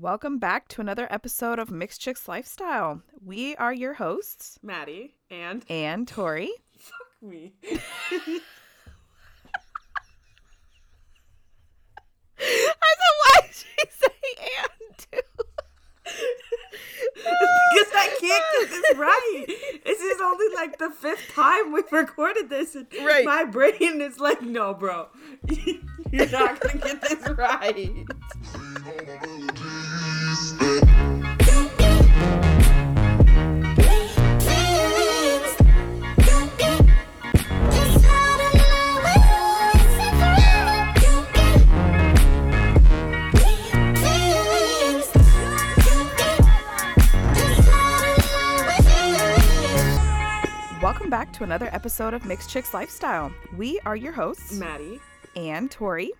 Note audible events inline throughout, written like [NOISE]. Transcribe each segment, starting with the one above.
Welcome back to another episode of Mixed Chicks Lifestyle. We are your hosts, Maddie and and Tori. [LAUGHS] fuck me. I said, why did she say and too? because I can't get this right. This is only like the fifth time we've recorded this, and Right. my brain is like, no, bro, [LAUGHS] you're not gonna get this right. [LAUGHS] back to another episode of Mixed Chicks Lifestyle. We are your hosts, Maddie, and Tori.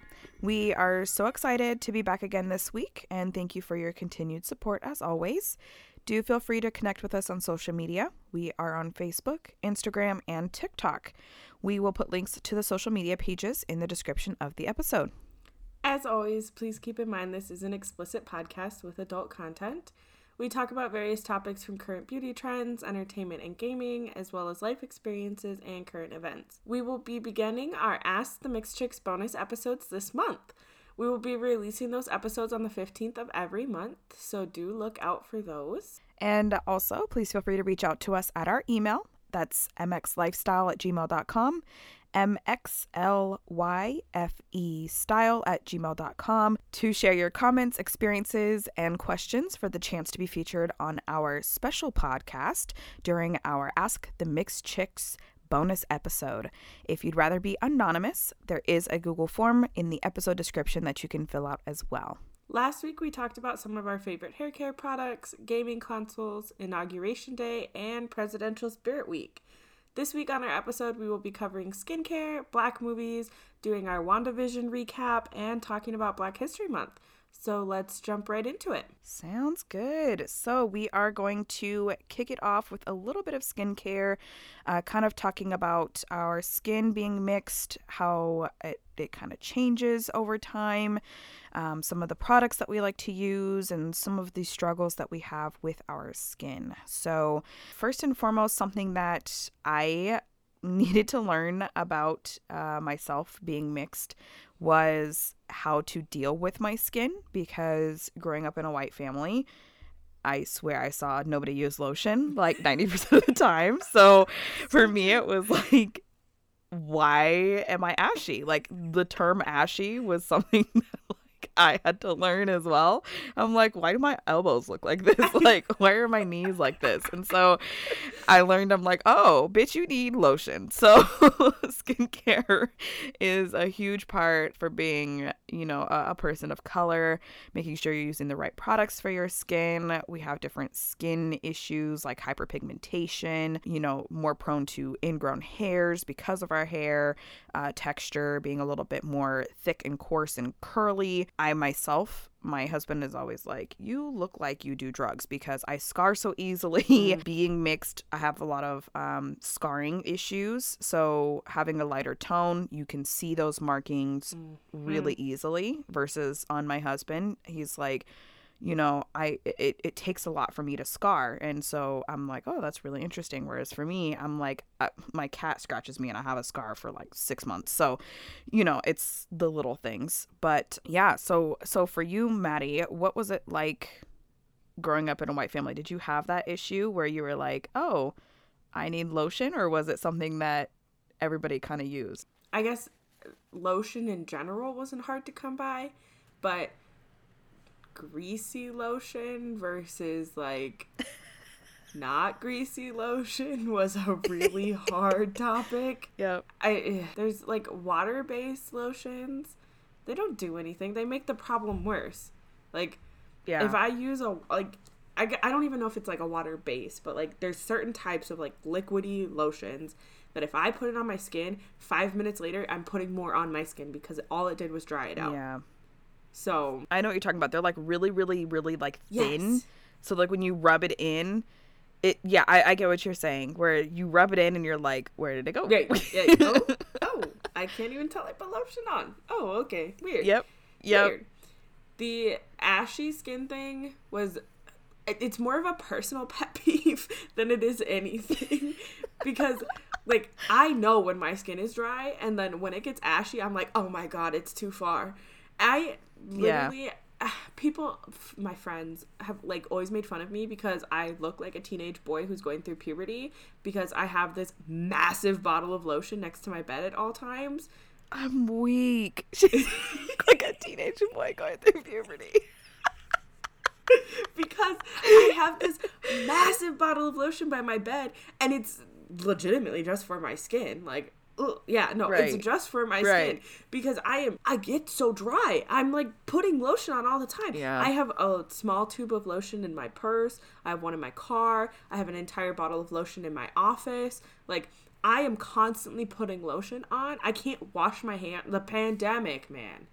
We are so excited to be back again this week, and thank you for your continued support as always. Do feel free to connect with us on social media. We are on Facebook, Instagram, and TikTok. We will put links to the social media pages in the description of the episode. as always, please keep in mind this is an explicit podcast with adult content. We talk about various topics from current beauty trends, entertainment, and gaming, as well as life experiences and current events. We will be beginning our Ask the Mixed Chicks bonus episodes this month. We will be releasing those episodes on the 15th of every month, so do look out for those. And also, please feel free to reach out to us at our email. That's mxlifestyle at gmail.com, mxlyfe style at gmail.com to share your comments, experiences, and questions for the chance to be featured on our special podcast during our Ask the Mixed Chicks bonus episode. If you'd rather be anonymous, there is a Google form in the episode description that you can fill out as well. Last week, we talked about some of our favorite hair care products, gaming consoles, Inauguration Day, and Presidential Spirit Week. This week on our episode, we will be covering skincare, black movies, doing our WandaVision recap, and talking about Black History Month. So let's jump right into it. Sounds good. So, we are going to kick it off with a little bit of skincare, uh, kind of talking about our skin being mixed, how it, it kind of changes over time, um, some of the products that we like to use, and some of the struggles that we have with our skin. So, first and foremost, something that I [LAUGHS] needed to learn about uh, myself being mixed was how to deal with my skin because growing up in a white family, I swear I saw nobody use lotion like 90% of the time. So [LAUGHS] for me, it was like, why am I ashy? Like the term ashy was something [LAUGHS] I had to learn as well. I'm like, why do my elbows look like this? [LAUGHS] Like, why are my knees like this? And so I learned I'm like, oh, bitch, you need lotion. [LAUGHS] So skincare is a huge part for being, you know, a, a person of color, making sure you're using the right products for your skin. We have different skin issues like hyperpigmentation, you know, more prone to ingrown hairs because of our hair, uh, texture being a little bit more thick and coarse and curly. Myself my husband is always like, You look like you do drugs because I scar so easily. Mm. [LAUGHS] Being mixed, I have a lot of um, scarring issues. So, having a lighter tone, you can see those markings mm. really mm. easily. Versus on my husband, he's like, you know i it, it takes a lot for me to scar. And so i'm like oh that's really interesting. Whereas for me i'm like uh, my cat scratches me and i have a scar for like six months. So you know it's the little things. But yeah so so for you maddie what was it like growing up in a white family? Did you have that issue where you were like oh i need lotion or was it something that everybody kind of used? I guess lotion in general wasn't hard to come by, but greasy lotion versus like [LAUGHS] not greasy lotion was a really hard [LAUGHS] topic. yep I eh, there's like water-based lotions. They don't do anything. They make the problem worse. Like yeah if I use a like I, I don't even know if it's like a water base, but like there's certain types of like liquidy lotions that if I put it on my skin, five minutes later I'm putting more on my skin because all it did was dry it out. yeah So I know what you're talking about. They're like really, really, really like thin. Yes. So like when you rub it in, it yeah, I, I get what you're saying. Where you rub it in and you're like, where did it go? yeah, yeah, [LAUGHS] oh, oh, I can't even tell I put lotion on. Oh, okay, weird. Yep. Yep. Weird. The ashy skin thing was it's more of a personal [LAUGHS] pet peeve than it is anything [LAUGHS] because like I know when my skin is dry and then when it gets ashy I'm like oh my god it's too far I Yeah. literally [SIGHS] people my friends have like always made fun of me because I look like a teenage boy who's going through puberty because I have this massive bottle of lotion next to my bed at all times I'm weak. [LAUGHS] She's like a teenage boy going through puberty. [LAUGHS] because I have this massive bottle of lotion by my bed and it's legitimately just for my skin. Like, ugh, yeah, no, Right. it's just for my Right. skin because I am, I get so dry. I'm like putting lotion on all the time. Yeah. I have a small tube of lotion in my purse, I have one in my car, I have an entire bottle of lotion in my office. Like, I am constantly putting lotion on. I can't wash my hand. The pandemic, man.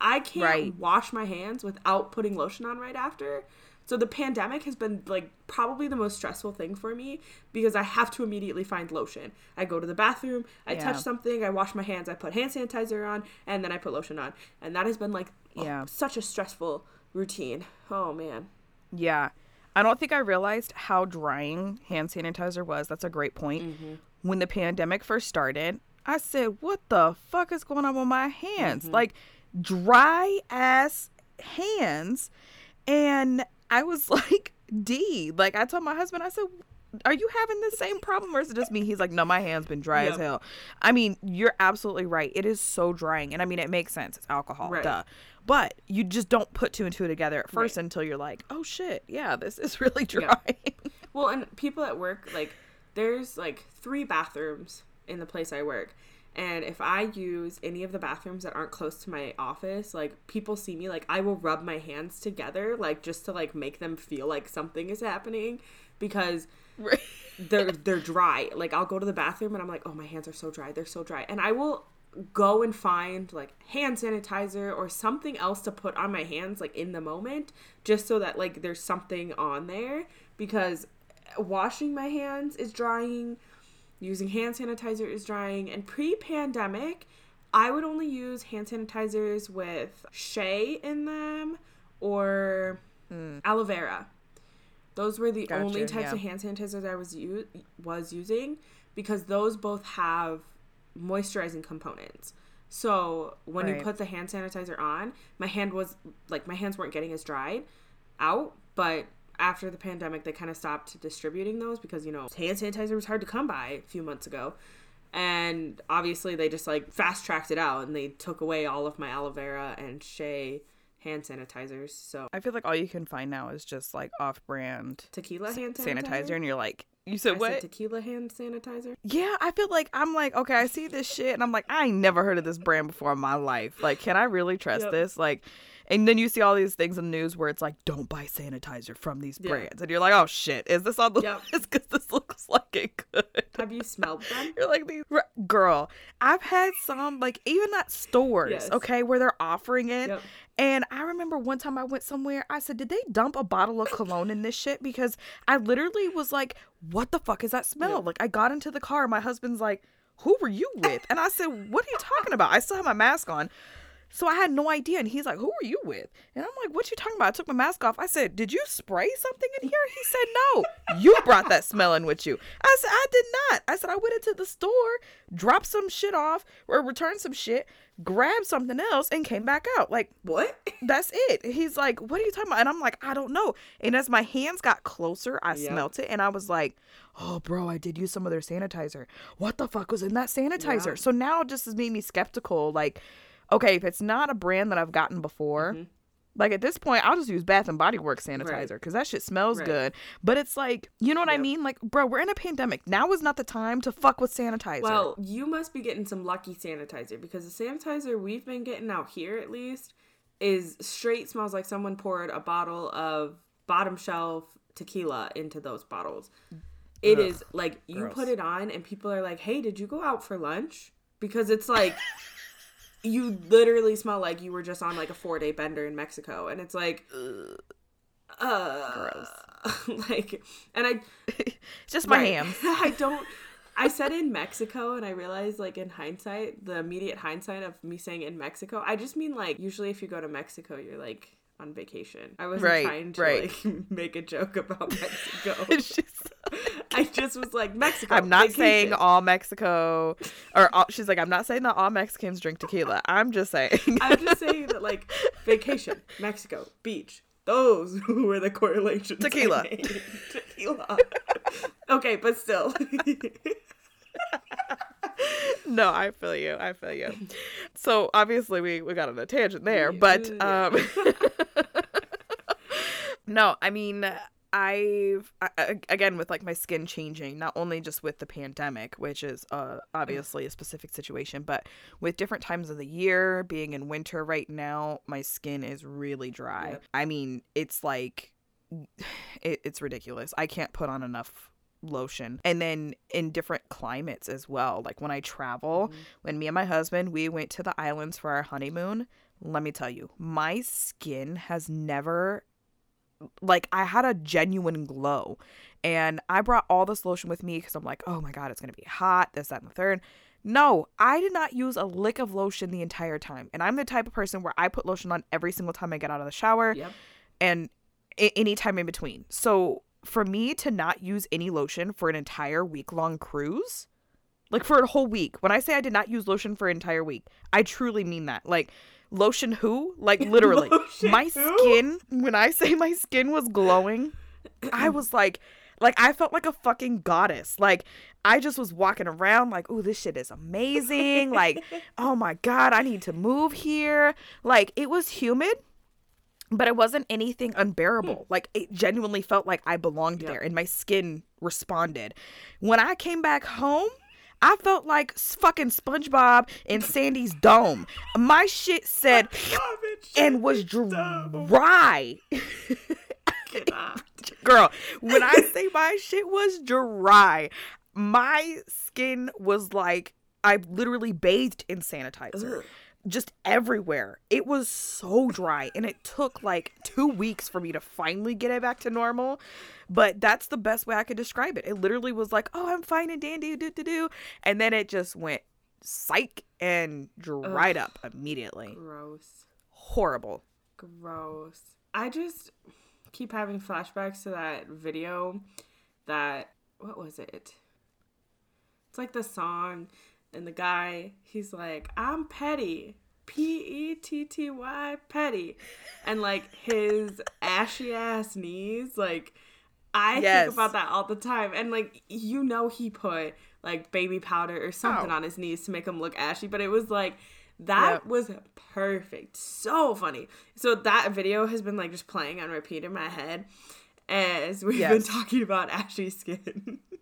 I can't Right. wash my hands without putting lotion on right after. So the pandemic has been like probably the most stressful thing for me because I have to immediately find lotion. I go to the bathroom, I Yeah. touch something, I wash my hands, I put hand sanitizer on, and then I put lotion on. And that has been like oh, Yeah. such a stressful routine. Oh man. Yeah. I don't think I realized how drying hand sanitizer was. That's a great point. Mm-hmm. When the pandemic first started, I said, What the fuck is going on with my hands? Mm-hmm. Like dry ass hands. And I was [LAUGHS] like, D. Like I told my husband, I said, are you having the same problem or is it just me? He's like, no, my hand's been dry as hell. I mean, you're absolutely right. It is so drying. And I mean, it makes sense. It's alcohol. Right. Duh. But you just don't put two and two together at first Right. until you're like, oh shit, yeah, this is [LAUGHS] really dry. Well, and people at work, like, there's like three bathrooms in the place I work. And if I use any of the bathrooms that aren't close to my office, like people see me, like I will rub my hands together, like just to like make them feel like something is happening because Right. [LAUGHS] they're they're dry. Like I'll go to the bathroom and I'm like, oh my hands are so dry. They're so dry. And I will go and find like hand sanitizer or something else to put on my hands like in the moment just so that like there's something on there because washing my hands is drying, using hand sanitizer is drying and pre-pandemic I would only use hand sanitizers with shea in them or hmm. aloe vera. Those were the only types yeah. of hand sanitizers I was u- was using because those both have moisturizing components. So when you put the hand sanitizer on, my hand was like my hands weren't getting as dried out, but after the pandemic they kind of stopped distributing those because you know hand sanitizer was hard to come by a few months ago. And obviously they just like fast tracked it out and they took away all of my aloe vera and shea hand sanitizers. So I feel like all you can find now is just like off brand tequila hand sanitizer. sanitizer. And you're like, you said I what? said tequila hand sanitizer. Yeah, I feel like I'm like, okay, I see this shit, and I'm like, I ain't never heard of this brand before in my life. Like, can I really trust Yep. this? Like, and then you see all these things in the news where it's like, don't buy sanitizer from these Yeah. brands, and you're like, oh shit, is this on the Yep. list? [LAUGHS] Because this looks like it could. Have you smelled them? [LAUGHS] You're like these girl. I've had some like even at stores, Yes. okay, where they're offering it. Yep. And I remember one time I went somewhere, I said, Did they dump a bottle of cologne in this shit? Because I literally was like, What the fuck is that smell? Yeah. Like I got into the car, my husband's like, Who were you with? And I said, What are you talking about? I still have my mask on. So I had no idea. And he's like, Who are you with? And I'm like, What you talking about? I took my mask off. I said, Did you spray something in here? He said, No. You brought that smell in with you. I said, I did not. I said, I went into the store, dropped some shit off, or returned some shit, grabbed something else, and came back out. Like, What? that's it. He's like, What are you talking about? And I'm like, I don't know. And as my hands got closer, I Yep. smelt it and I was like, Oh, bro, I did use some of their sanitizer. What the fuck was in that sanitizer? Yeah. So now it just has made me skeptical. Like, okay, if it's not a brand that I've gotten before, Mhm. like at this point, I'll just use Bath and Body Works sanitizer because that shit smells Right. good. But it's like, you know what I mean? Like, bro, we're in a pandemic. Now is not the time to fuck with sanitizer. Well, you must be getting some lucky sanitizer because the sanitizer we've been getting out here at least is straight smells like someone poured a bottle of bottom shelf tequila into those bottles. It Ugh, is like you gross. put it on and people are like, "Hey, did you go out for lunch?" Because it's like [LAUGHS] you literally smell like you were just on like a 4-day bender in Mexico and it's like uh Gross. [LAUGHS] like and I it's [LAUGHS] just my Right. hands. [LAUGHS] I don't I said in Mexico, and I realized, like, in hindsight, the immediate hindsight of me saying in Mexico, I just mean, like, usually if you go to Mexico, you're, like, on vacation. I wasn't Right, trying to, right. like, [LAUGHS] make a joke about Mexico. [LAUGHS] It's just- [LAUGHS] I just was like, Mexico. I'm not vacation. saying all Mexico, or all, she's like, I'm not saying that all Mexicans drink tequila. I'm just saying. I'm just saying that, like, vacation, Mexico, beach. Those were the correlations. Tequila. Tequila. okay, but still. [LAUGHS] no, I feel you. I feel you. So obviously we we got on a tangent there, Yeah, but um [LAUGHS] No, I mean I've I, I- again with like my skin changing, not only just with the pandemic, which is uh obviously a specific situation, but with different times of the year, being in winter right now, my skin is really dry. Yep. I mean, it's like [SIGHS] it, it's ridiculous. I can't put on enough lotion. And then in different climates as well. Like when I travel, mm-hmm. when me and my husband we went to the islands for our honeymoon, let me tell you, my skin has never like I had a genuine glow. And I brought all this lotion with me because I'm like, oh my God, it's going to be hot, this, that, and the third. No, I did not use a lick of lotion the entire time. And I'm the type of person where I put lotion on every single time I get out of the shower Yep. and a- any time in between. So for me to not use any lotion for an entire week long cruise, like for a whole week, when I say I did not use lotion for an entire week, I truly mean that. Like lotion who? Like [LAUGHS] literally. My who? skin, when I say my skin was glowing, I was like like I felt like a fucking goddess. Like I just was walking around like, "Oh, this shit is amazing." like, [LAUGHS] "Oh my god, I need to move here." Like it was humid, but it wasn't anything unbearable. Like it genuinely felt like I belonged Yep. there and my skin responded. When I came back home, I felt like fucking SpongeBob in [LAUGHS] Sandy's dome. My shit said [LAUGHS] [LAUGHS] and was dry. Girl, when I say my shit was dry, my skin was like I literally bathed in sanitizer. Ugh. Just everywhere. It was so dry and it took like 2 weeks for me to finally get it back to normal. But that's the best way I could describe it. It literally was like, "Oh, I'm fine and dandy, do do do." And then it just went psych and dried up immediately. Gross. Horrible. Gross. I just keep having flashbacks to that video that what was it? It's like the song and the guy, he's like, I'm petty. P E T T Y petty. And like his ashy ass knees, like I Yes. think about that all the time. And like you know he put like baby powder or something Oh. on his knees to make him look ashy, but it was like that Yep. was perfect. So funny. So that video has been like just playing on repeat in my head as we've been talking about ashy skin. [LAUGHS]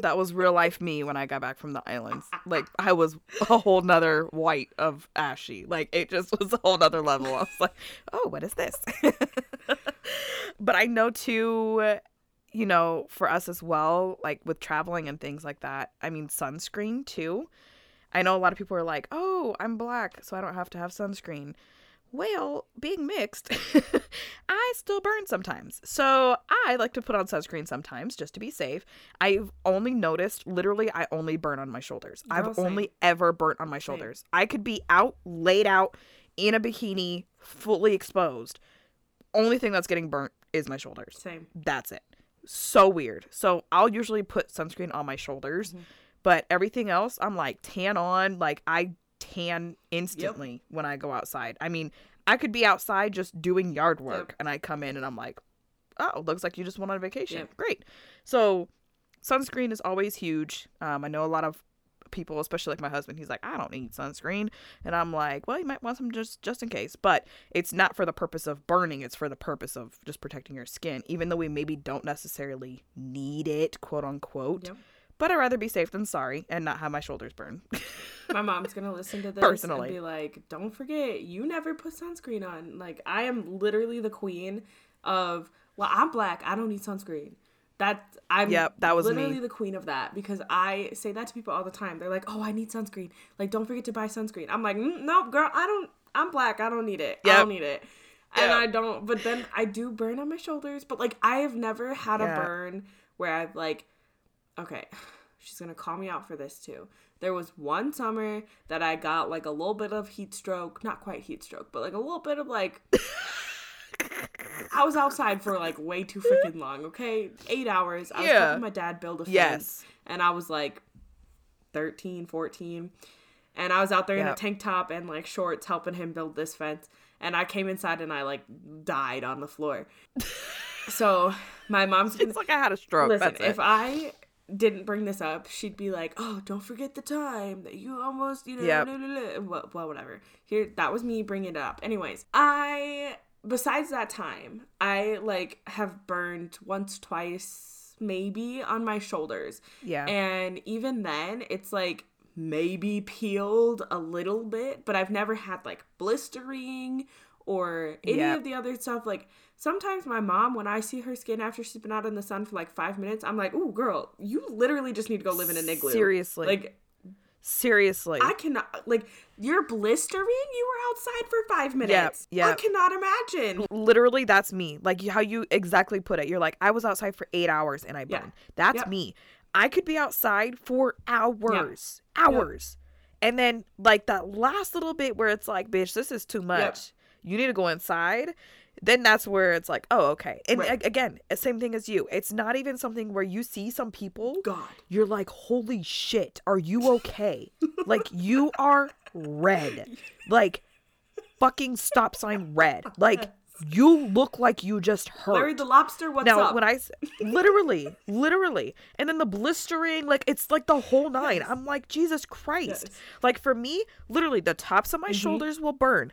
That was real life me when I got back from the islands. Like I was a whole nother white of ashy. Like it just was a whole nother level. I was like, oh, what is this? [LAUGHS] but I know too, you know, for us as well, like with traveling and things like that. I mean, sunscreen too. I know a lot of people are like, oh, I'm black, so I don't have to have sunscreen. Well, being mixed, [LAUGHS] I still burn sometimes. So I like to put on sunscreen sometimes just to be safe. I've only noticed, literally, I only burn on my shoulders. Girl, I've same. only ever burnt on my Same. shoulders. I could be out, laid out in a bikini, fully exposed. Only thing that's getting burnt is my shoulders. Same. That's it. So weird. So I'll usually put sunscreen on my shoulders, Mhm. but everything else, I'm like tan on. Like I tan instantly when I go outside. I mean, I could be outside just doing yard work Yep. and I come in and I'm like, oh, looks like you just went on vacation. Yep. Great. So sunscreen is always huge. Um, I know a lot of people, especially like my husband, he's like, I don't need sunscreen. And I'm like, well, you might want some just just in case. But it's not for the purpose of burning, it's for the purpose of just protecting your skin, even though we maybe don't necessarily need it, quote unquote. Yep. But I'd rather be safe than sorry and not have my shoulders burn. [LAUGHS] My mom's gonna listen to this Personally. and be like, "Don't forget, you never put sunscreen on." Like, I am literally the queen of. Well, I'm black. I don't need sunscreen. That I'm. Yep, that was me. literally the queen of that because I say that to people all the time. They're like, "Oh, I need sunscreen. Like, don't forget to buy sunscreen." I'm like, mm, "No, girl, I don't. I'm black. I don't need it. I don't need it." And Yep. I don't. But then I do burn on my shoulders. But like, I have never had Yeah. a burn where I've like, okay. [SIGHS] she's gonna call me out for this too. There was one summer that I got like a little bit of heat stroke, not quite heat stroke, but like a little bit of like. I was outside for like way too freaking long, okay? Eight hours. I was Yeah. helping my dad build a fence. Yes. And I was like 13, 14. And I was out there in a tank top and like shorts helping him build this fence. And I came inside and I like died on the floor. [LAUGHS] so my mom's gonna It's like I had a stroke. Listen, if I didn't bring this up, she'd be like, "Oh, don't forget the time that you almost, you know, Yep. blah, blah, blah." Well, whatever." Here, that was me bringing it up. Anyways, I besides that time, I like have burned once, twice, maybe on my shoulders, yeah. and even then, it's like maybe peeled a little bit, but I've never had like blistering or any Yep. of the other stuff. Like sometimes my mom, when I see her skin after she's been out in the sun for like five minutes, I'm like, "Ooh, girl, you literally just need to go live in an igloo." Seriously. like Seriously. I cannot like you're blistering. You were outside for five minutes. I yep. cannot imagine. literally that's me like how you exactly put it you're like i was outside for eight hours and i Yeah. burned that's Yep. me i could be outside for hours hours and then like that last little bit where it's like bitch this is too much you need to go inside then that's where it's like oh okay. And Right. again same thing as you. It's not even something where you see some people God. you're like holy shit are you okay? [LAUGHS] Like you are red. Like fucking stop sign red. Like you look like you just hurt. Larry the lobster, what's now up? when i literally literally. And then the blistering like it's like the whole nine. I'm like jesus christ. Yes. Mm-hmm. like for me literally the tops of my shoulders will burn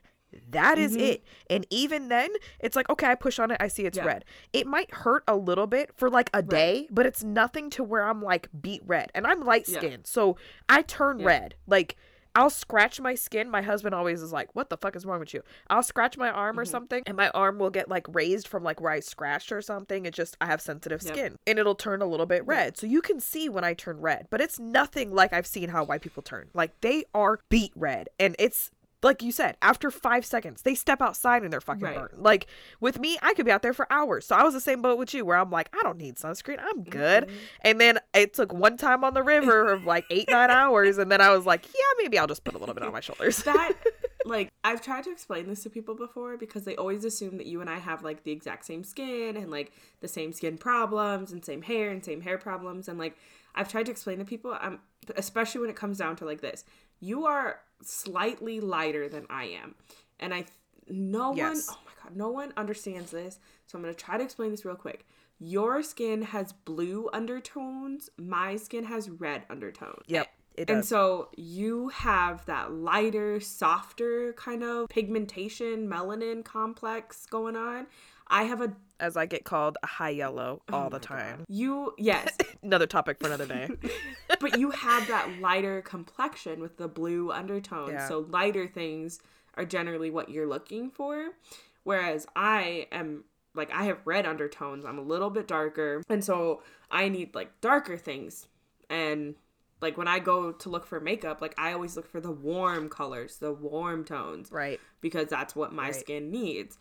That is it and even then it's like okay i push on it i see it's Yeah. red it might hurt a little bit for like a day but it's nothing to where i'm like beet red and i'm light Yeah. skinned so i turn Yeah. red like I'll scratch my skin. My husband always is like, "What the fuck is wrong with you?" I'll scratch my arm Mm-hmm. or something, and my arm will get like raised from like where I scratched or something. It's just I have sensitive Yep. skin, and it'll turn a little bit red. So you can see when I turn red, but it's nothing like I've seen how white people turn. Like they are beet red, and it's like you said, after five seconds, they step outside and they're fucking Right. burnt. Like with me, I could be out there for hours. So I was the same boat with you, where I'm like, I don't need sunscreen, I'm good. Mm-hmm. And then it took one time on the river of like eight nine [LAUGHS] hours, and then I was like, yeah, maybe I'll just put a little bit on my shoulders. that [LAUGHS] like I've tried to explain this to people before because they always assume that you and I have like the exact same skin and like the same skin problems and same hair and same hair problems and like I've tried to explain to people um especially when it comes down to like this. You are slightly lighter than I am. And I no one Yes. oh my god, no one understands this. So I'm going to try to explain this real quick. Your skin has blue undertones, my skin has red undertones. Yep, it And does. so you have that lighter, softer kind of pigmentation, melanin complex going on. I have a As I get called a high yellow oh all the Oh God. time. You yes, [LAUGHS] Another topic for another day. [LAUGHS] but you have that lighter complexion with the blue undertones. Yeah. So lighter things are generally what you're looking for. Whereas I am like I have red undertones. I'm a little bit darker. And so I need like darker things. And like when I go to look for makeup, like I always look for the warm colors, the warm tones right. because that's what my Right. skin needs.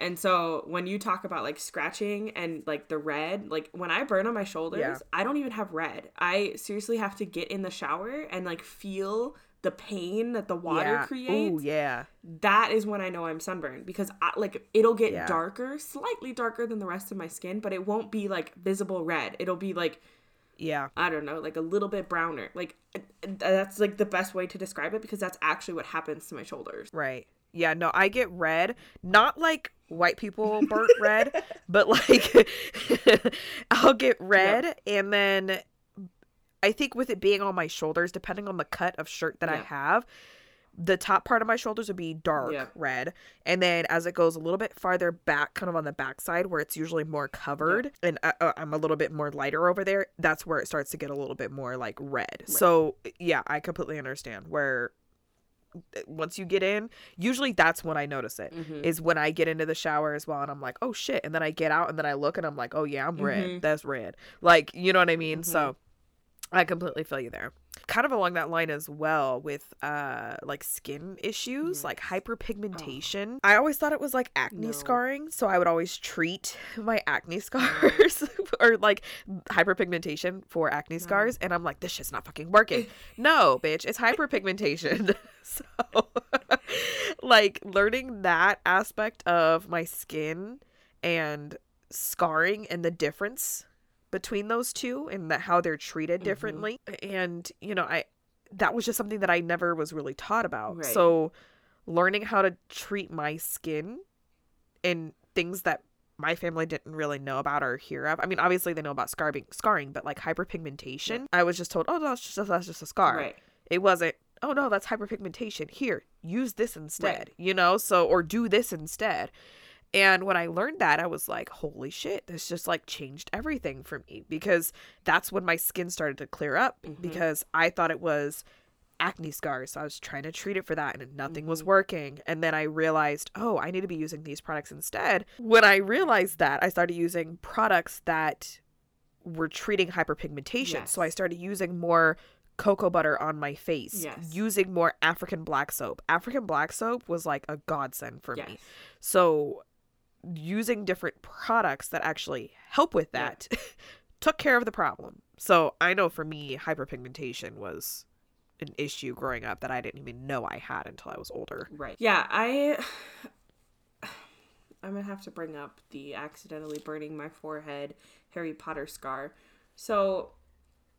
And so when you talk about like scratching and like the red, like when I burn on my shoulders, Yeah. I don't even have red. I seriously have to get in the shower and like feel the pain that the water yeah. creates. Ooh, yeah. That is when I know I'm sunburned because I, like it'll get Yeah. darker, slightly darker than the rest of my skin, but it won't be like visible red. It'll be like Yeah. I don't know, like a little bit browner. Like that's like the best way to describe it because that's actually what happens to my shoulders. Right. Yeah, no, I get red. Not like white people [LAUGHS] burnt red, but like [LAUGHS] I'll get red and then I think with it being on my shoulders, depending on the cut of shirt that I have, the top part of my shoulders would be dark red. And then as it goes a little bit farther back, kind of on the back side where it's usually more covered and I, uh, I'm a little bit more lighter over there, that's where it starts to get a little bit more like red. So, yeah, I completely understand where uh, once you get in, usually that's when I notice it. Is Mhm. when I get into the shower as well and I'm like, "Oh shit." And then I get out and then I look and I'm like, "Oh yeah, I'm red. Mhm. That's red." Like, you know what I mean? So I completely feel you there. Kind of along that line as well with uh like skin issues, like hyperpigmentation. I always thought it was like acne No. scarring, so I would always treat [LAUGHS] my acne scars [LAUGHS] or like hyperpigmentation for acne scars and I'm like this shit's not fucking working. [LAUGHS] no, bitch, it's hyperpigmentation. [LAUGHS] so like learning that aspect of my skin and scarring and the difference between those two and that how they're treated Mhm. differently and you know i that was just something that i never was really taught about Right. so learning how to treat my skin and things that my family didn't really know about or hear of. I mean, obviously they know about scarring, scarring, but like hyperpigmentation, I was just told, "Oh, no, that's just that's just a scar." Right. It wasn't, "Oh no, that's hyperpigmentation. Here, use this instead." Right. You know, so or do this instead. And when I learned that, I was like, "Holy shit, this just like changed everything for me." Because that's when my skin started to clear up Mhm. because I thought it was acne scars. So I was trying to treat it for that and nothing was Mhm. working. And then I realized, oh, I need to be using these products instead. When I realized that, I started using products that were treating hyperpigmentation. So I started using more cocoa butter on my face, Yes. using more African black soap. African black soap was like a godsend for Yes. me. So using different products that actually help with Yeah. that [LAUGHS] took care of the problem. So I know for me, hyperpigmentation was an issue growing up that I didn't even know I had until I was older. Right. Yeah, I [SIGHS] I'm gonna have to bring up the accidentally burning my forehead Harry Potter scar. So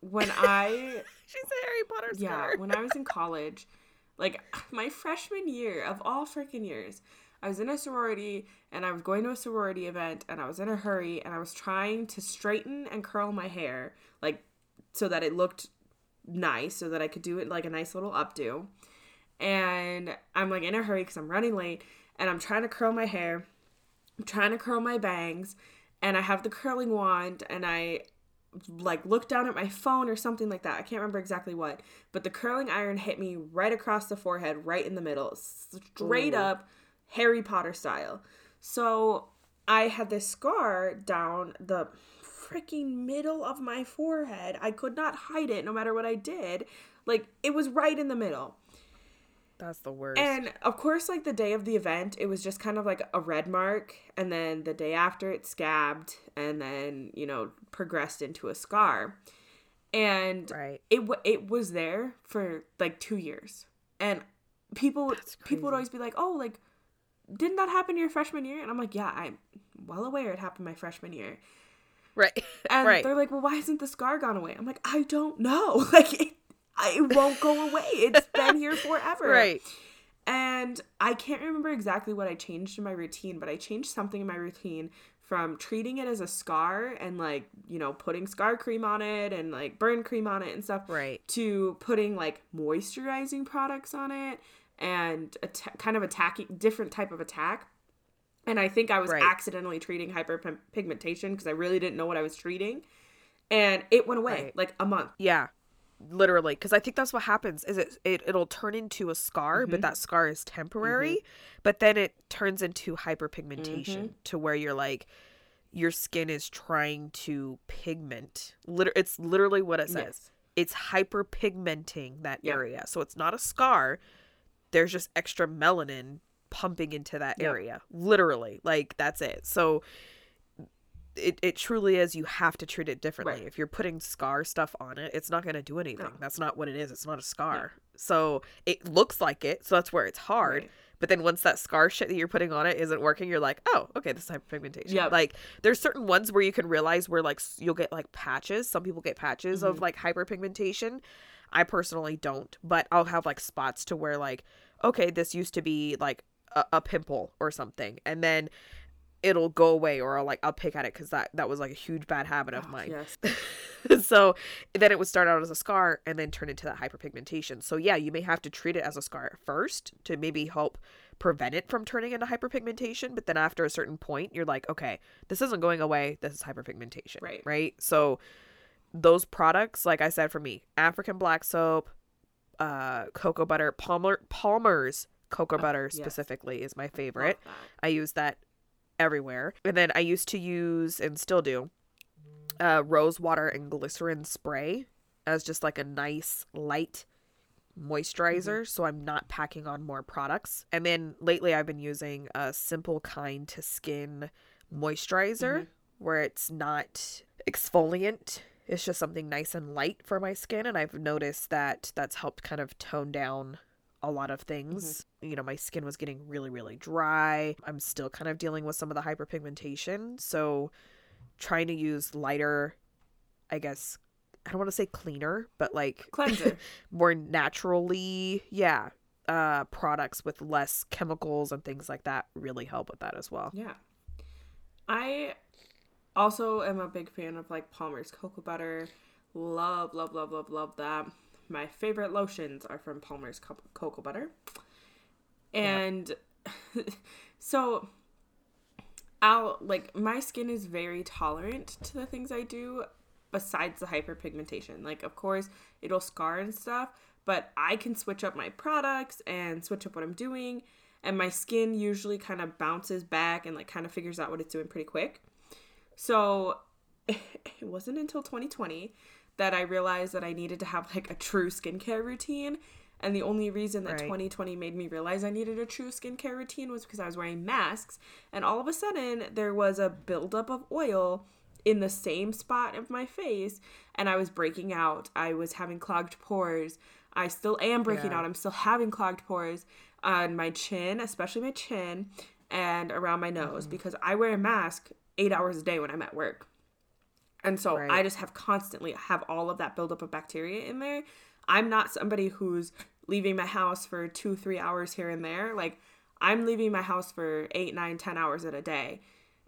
when I [LAUGHS] She's a Harry Potter yeah, when I was in college, like my freshman year of all freaking years, I was in a sorority and I was going to a sorority event and I was in a hurry and I was trying to straighten and curl my hair like so that it looked nice so that I could do it like a nice little updo. And I'm like in a hurry cuz I'm running late and I'm trying to curl my hair. I'm trying to curl my bangs and I have the curling wand and I like look down at my phone or something like that. I can't remember exactly what, but the curling iron hit me right across the forehead, right in the middle, straight Ooh. up Harry Potter style. So I had this scar down the freaking middle of my forehead. I could not hide it no matter what I did. Like it was right in the middle. That's the worst. And of course, like the day of the event, it was just kind of like a red mark. And then the day after, it scabbed and then, you know, progressed into a scar. And right. it, w- it was there for like two years. And people, people would always be like, oh, like, didn't that happen your freshman year? And I'm like, yeah, I'm well aware it happened my freshman year. Right. [LAUGHS] And right. they're like, well, why isn't the scar gone away? I'm like, I don't know. [LAUGHS] Like, it, it won't go away. It's been here forever. [LAUGHS] Right. And I can't remember exactly what I changed in my routine, but I changed something in my routine from treating it as a scar and like, you know, putting scar cream on it and like burn cream on it and stuff Right. to putting like moisturizing products on it and atta- kind of attacking different type of attack. And I think I was Right. accidentally treating hyperpigmentation because I really didn't know what I was treating. And it went away Right. like a month. Yeah. Literally, because I think that's what happens. Is it, it it'll turn into a scar, but Mhm. that scar is temporary. But then it turns into hyperpigmentation Mm-hmm. to where you're like, your skin is trying to pigment. Liter- it's literally what it says. Yes. It's hyperpigmenting that Yep. area. So it's not a scar. There's just extra melanin pumping into that Yep. area. Literally, like that's it. So it, it truly is you have to treat it differently Right. if you're putting scar stuff on it it's not going to do anything No. that's not what it is it's not a scar so it looks like it so that's where it's hard Right. but then once that scar shit that you're putting on it isn't working you're like oh okay this is hyperpigmentation Yep. like there's certain ones where you can realize where like you'll get like patches some people get patches of Mhm. like hyperpigmentation i personally don't but i'll have like spots to where like okay this used to be like a, a pimple or something and then it'll go away or I'll like I'll pick at it because that that was like a huge bad habit of Oh, mine. Yes. [LAUGHS] so then it would start out as a scar and then turn into that hyperpigmentation. So yeah, you may have to treat it as a scar at first to maybe help prevent it from turning into hyperpigmentation. But then after a certain point, you're like, okay, this isn't going away. This is hyperpigmentation. Right. Right. So those products, like I said, for me, African black soap, uh, cocoa butter, Palmer Palmer's cocoa butter yes. specifically is my favorite. I use that everywhere. And then I used to use and still do uh, rose water and glycerin spray as just like a nice light moisturizer so I'm not packing on more products. And then lately I've been using a simple kind to skin moisturizer where it's not exfoliant. It's just something nice and light for my skin and I've noticed that that's helped kind of tone down a lot of things. You know, my skin was getting really really dry. I'm still kind of dealing with some of the hyperpigmentation, so trying to use lighter I guess I don't want to say cleaner, but like Cleanser. [LAUGHS] more naturally, yeah, uh products with less chemicals and things like that really help with that as well. Yeah. I also am a big fan of like Palmer's cocoa butter. Love, love, love, love, love that. My favorite lotions are from Palmer's co- cocoa butter. And [LAUGHS] so I'll like my skin is very tolerant to the things I do besides the hyperpigmentation. Like of course, it'll scar and stuff, but I can switch up my products and switch up what I'm doing and my skin usually kind of bounces back and like kind of figures out what it's doing pretty quick. So [LAUGHS] it wasn't until 2020 that I realized that I needed to have like a true skincare routine. And the only reason that Right. 2020 made me realize I needed a true skincare routine was because I was wearing masks. And all of a sudden, there was a buildup of oil in the same spot of my face. And I was breaking out. I was having clogged pores. I still am breaking Yeah. out. I'm still having clogged pores on my chin, especially my chin, and around my nose Mm-hmm. because I wear a mask eight hours a day when I'm at work. And so Right. I just have constantly have all of that buildup of bacteria in there. I'm not somebody who's leaving my house for two, three hours here and there. Like I'm leaving my house for eight, nine, ten hours at a day.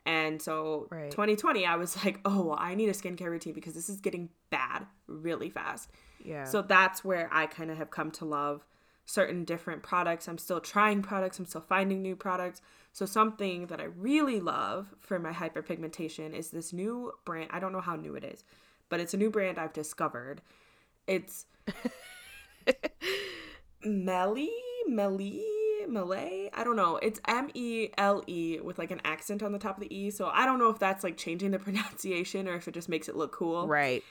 And so Right. 2020, I was like, oh, well, I need a skincare routine because this is getting bad really fast. Yeah. So that's where I kind of have come to love certain different products. I'm still trying products, I'm still finding new products. So something that I really love for my hyperpigmentation is this new brand. I don't know how new it is, but it's a new brand I've discovered. It's [LAUGHS] Melly, Melly, Malay. I don't know. It's M E L E with like an accent on the top of the E. So I don't know if that's like changing the [LAUGHS] pronunciation or if it just makes it look cool right.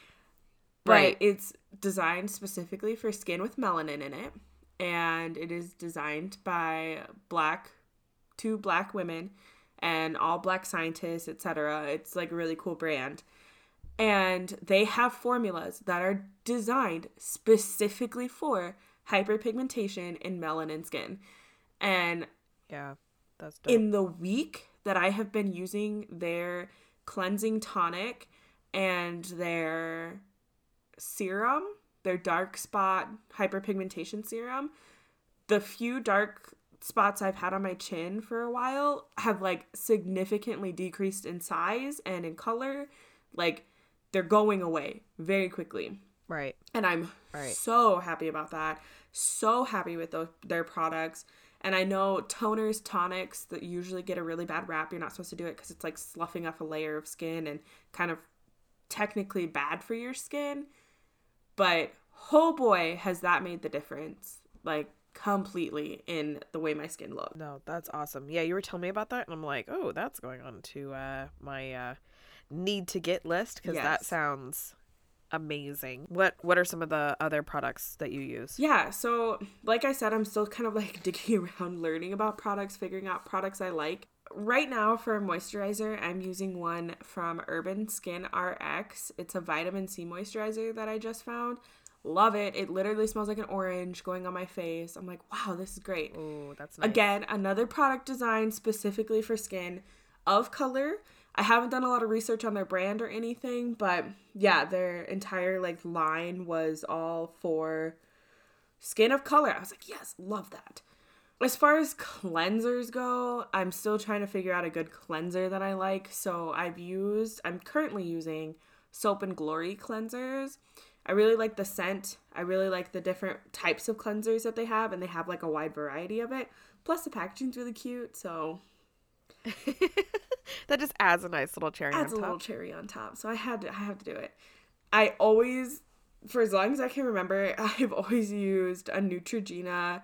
but Right. it's designed specifically for skin with melanin in it and it is designed by black two black women and all black scientists etc it's like a really cool brand and they have formulas that are designed specifically for hyperpigmentation in melanin skin and Yeah. That's dope. in the week that I have been using their cleansing tonic and their serum, their dark spot hyperpigmentation serum, the few dark spots I've had on my chin for a while have like significantly decreased in size and in color. Like they're going away very quickly right. and I'm Right. so happy about that. So happy with those, their products. And I know toners, tonics that usually get a really bad rap. You're not supposed to do it because it's like sloughing off a layer of skin and kind of technically bad for your skin. But oh boy, has that made the difference like completely in the way my skin looks. No, that's awesome. Yeah, you were telling me about that, and I'm like, oh, that's going on to uh, my uh, need to get list because that sounds amazing. What What are some of the other products that you use? Yeah, so like I said, I'm still kind of like [LAUGHS] digging around, learning about products, figuring out products I like. Right now, for a moisturizer, I'm using one from Urban Skin RX. It's a vitamin C moisturizer that I just found. Love it. It literally smells like an orange going on my face. I'm like, wow, this is great. Oh, that's nice. Again, another product designed specifically for skin of color. I haven't done a lot of research on their brand or anything, but yeah, their entire like line was all for skin of color. I was like, yes, love that. As far as cleansers go, I'm still trying to figure out a good cleanser that I like. So I've used, I'm currently using Soap and Glory cleansers. I really like the scent. I really like the different types of cleansers that they have, and they have like a wide variety of it. Plus, the packaging's really cute, so [LAUGHS] that just adds a nice little cherry adds a on little top. cherry on top. So I had to, I have to do it. I always, for as long as I can remember, [LAUGHS] I've always used a Neutrogena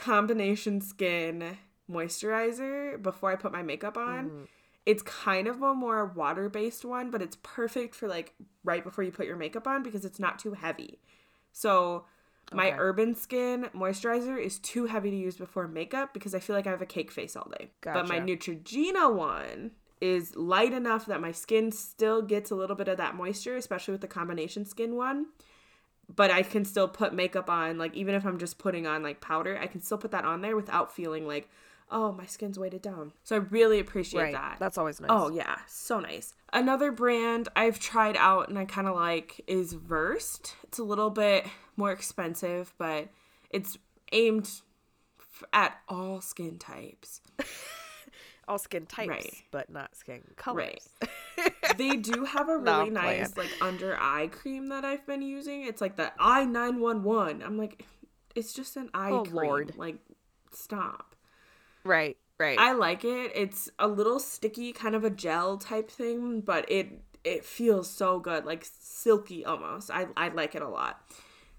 combination skin moisturizer before I put my makeup on. Mm-hmm. It's kind of a more water based one, but it's perfect for like right before you put your makeup on because it's not too heavy. So my Okay. Urban Skin moisturizer is too heavy to use before makeup because I feel like I have a cake face all day. But my Gotcha. Neutrogena one is light enough that my skin still gets a little bit of that moisture, especially with the combination skin one. But I can still put makeup on, like even if I'm just putting on like powder, I can still put that on there without feeling like, oh, my skin's weighted down. So I really appreciate right. that. That's always nice. Oh yeah, so nice. Another brand I've tried out and I kind of like is Versed. It's a little bit more expensive, but it's aimed at all skin types. [LAUGHS] all skin types, Right. but not skin colors. Right. [LAUGHS] They do have a [LAUGHS] really I'm nice like under eye cream that I've been using. It's like the I nine one one. I'm like, it's just an eye Oh, cream. Lord. Like, stop. right, right. I like it. It's a little sticky, kind of a gel type thing, but it it feels so good, like silky almost. I I like it a lot.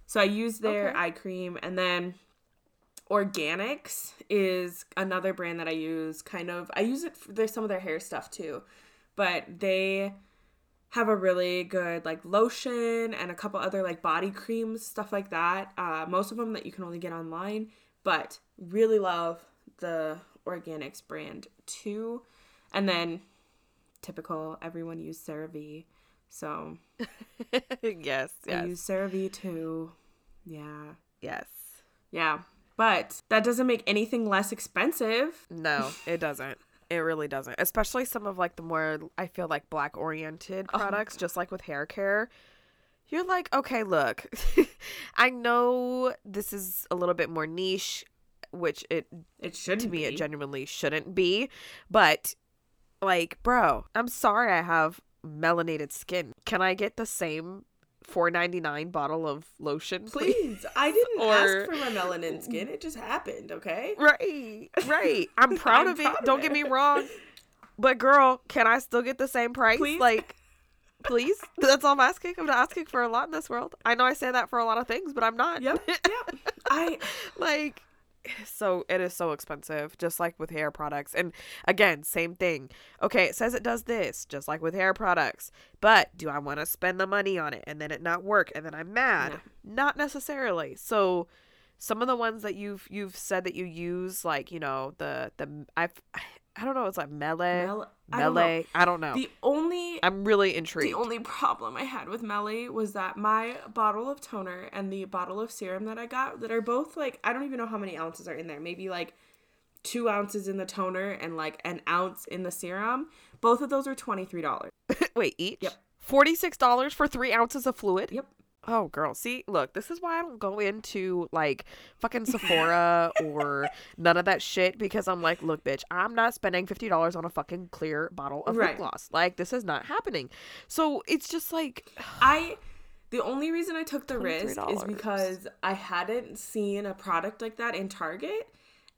So I use their Okay. eye cream, and then Organics is another brand that I use. Kind of, I use it for there's some of their hair stuff too, but they have a really good like lotion and a couple other like body creams, stuff like that. Uh, most of them that you can only get online, but really love the Organics brand too. And then typical, everyone use CeraVe. So yes, [LAUGHS] yes, I use CeraVe too. Yeah. yes. Yeah. But that doesn't make anything less expensive. No, it doesn't. It really doesn't. Especially some of like the more I feel like black oriented Oh, uh-huh. products, just like with hair care. You're like, okay, look, [LAUGHS] I know this is a little bit more niche, which it It shouldn't to me it genuinely shouldn't be, but like, bro, I'm sorry I have melanated skin. Can I get the same 4.99 bottle of lotion, please? Please, I [LAUGHS] didn't Or- ask for my melanin skin. It just happened, okay? Right, right. [LAUGHS] I'm proud I'm of it. of Don't it. get me wrong. But girl, can I still get the same price? Please? Like, please? [LAUGHS] That's all I'm asking. I'm not asking for a lot in this world. I know I say that for a lot of things, but I'm not. Yep. Yep. I like, [SIGHS] so it is so expensive, just like with hair products. And again, same thing. Okay, it says it does this, just like with hair products. But do I want to spend the money on it and then it not work and then I'm mad? Not necessarily. So some of the ones that you've you've said that you use, like you know the the I've I don't know, it's like melee, Mel- I don't know. melee. I don't know. The only I'm really intrigued. the only problem I had with Mele was that my bottle of toner and the bottle of serum that I got that are both like I don't even know how many ounces are in there. Maybe like two ounces in the toner and like an ounce in the serum. Both of those are twenty three dollars. [LAUGHS] Wait, each? Yep. Forty six dollars for three ounces of fluid. Yep. Oh, girl. See, look, this is why I don't go into like fucking Sephora [LAUGHS] or none of that shit because I'm like, look, bitch, I'm not spending $50 on a fucking clear bottle of lip Right. gloss. Like, this is not happening. So it's just like, I the only reason I took the [SIGHS] risk is because I hadn't seen a product like that in Target.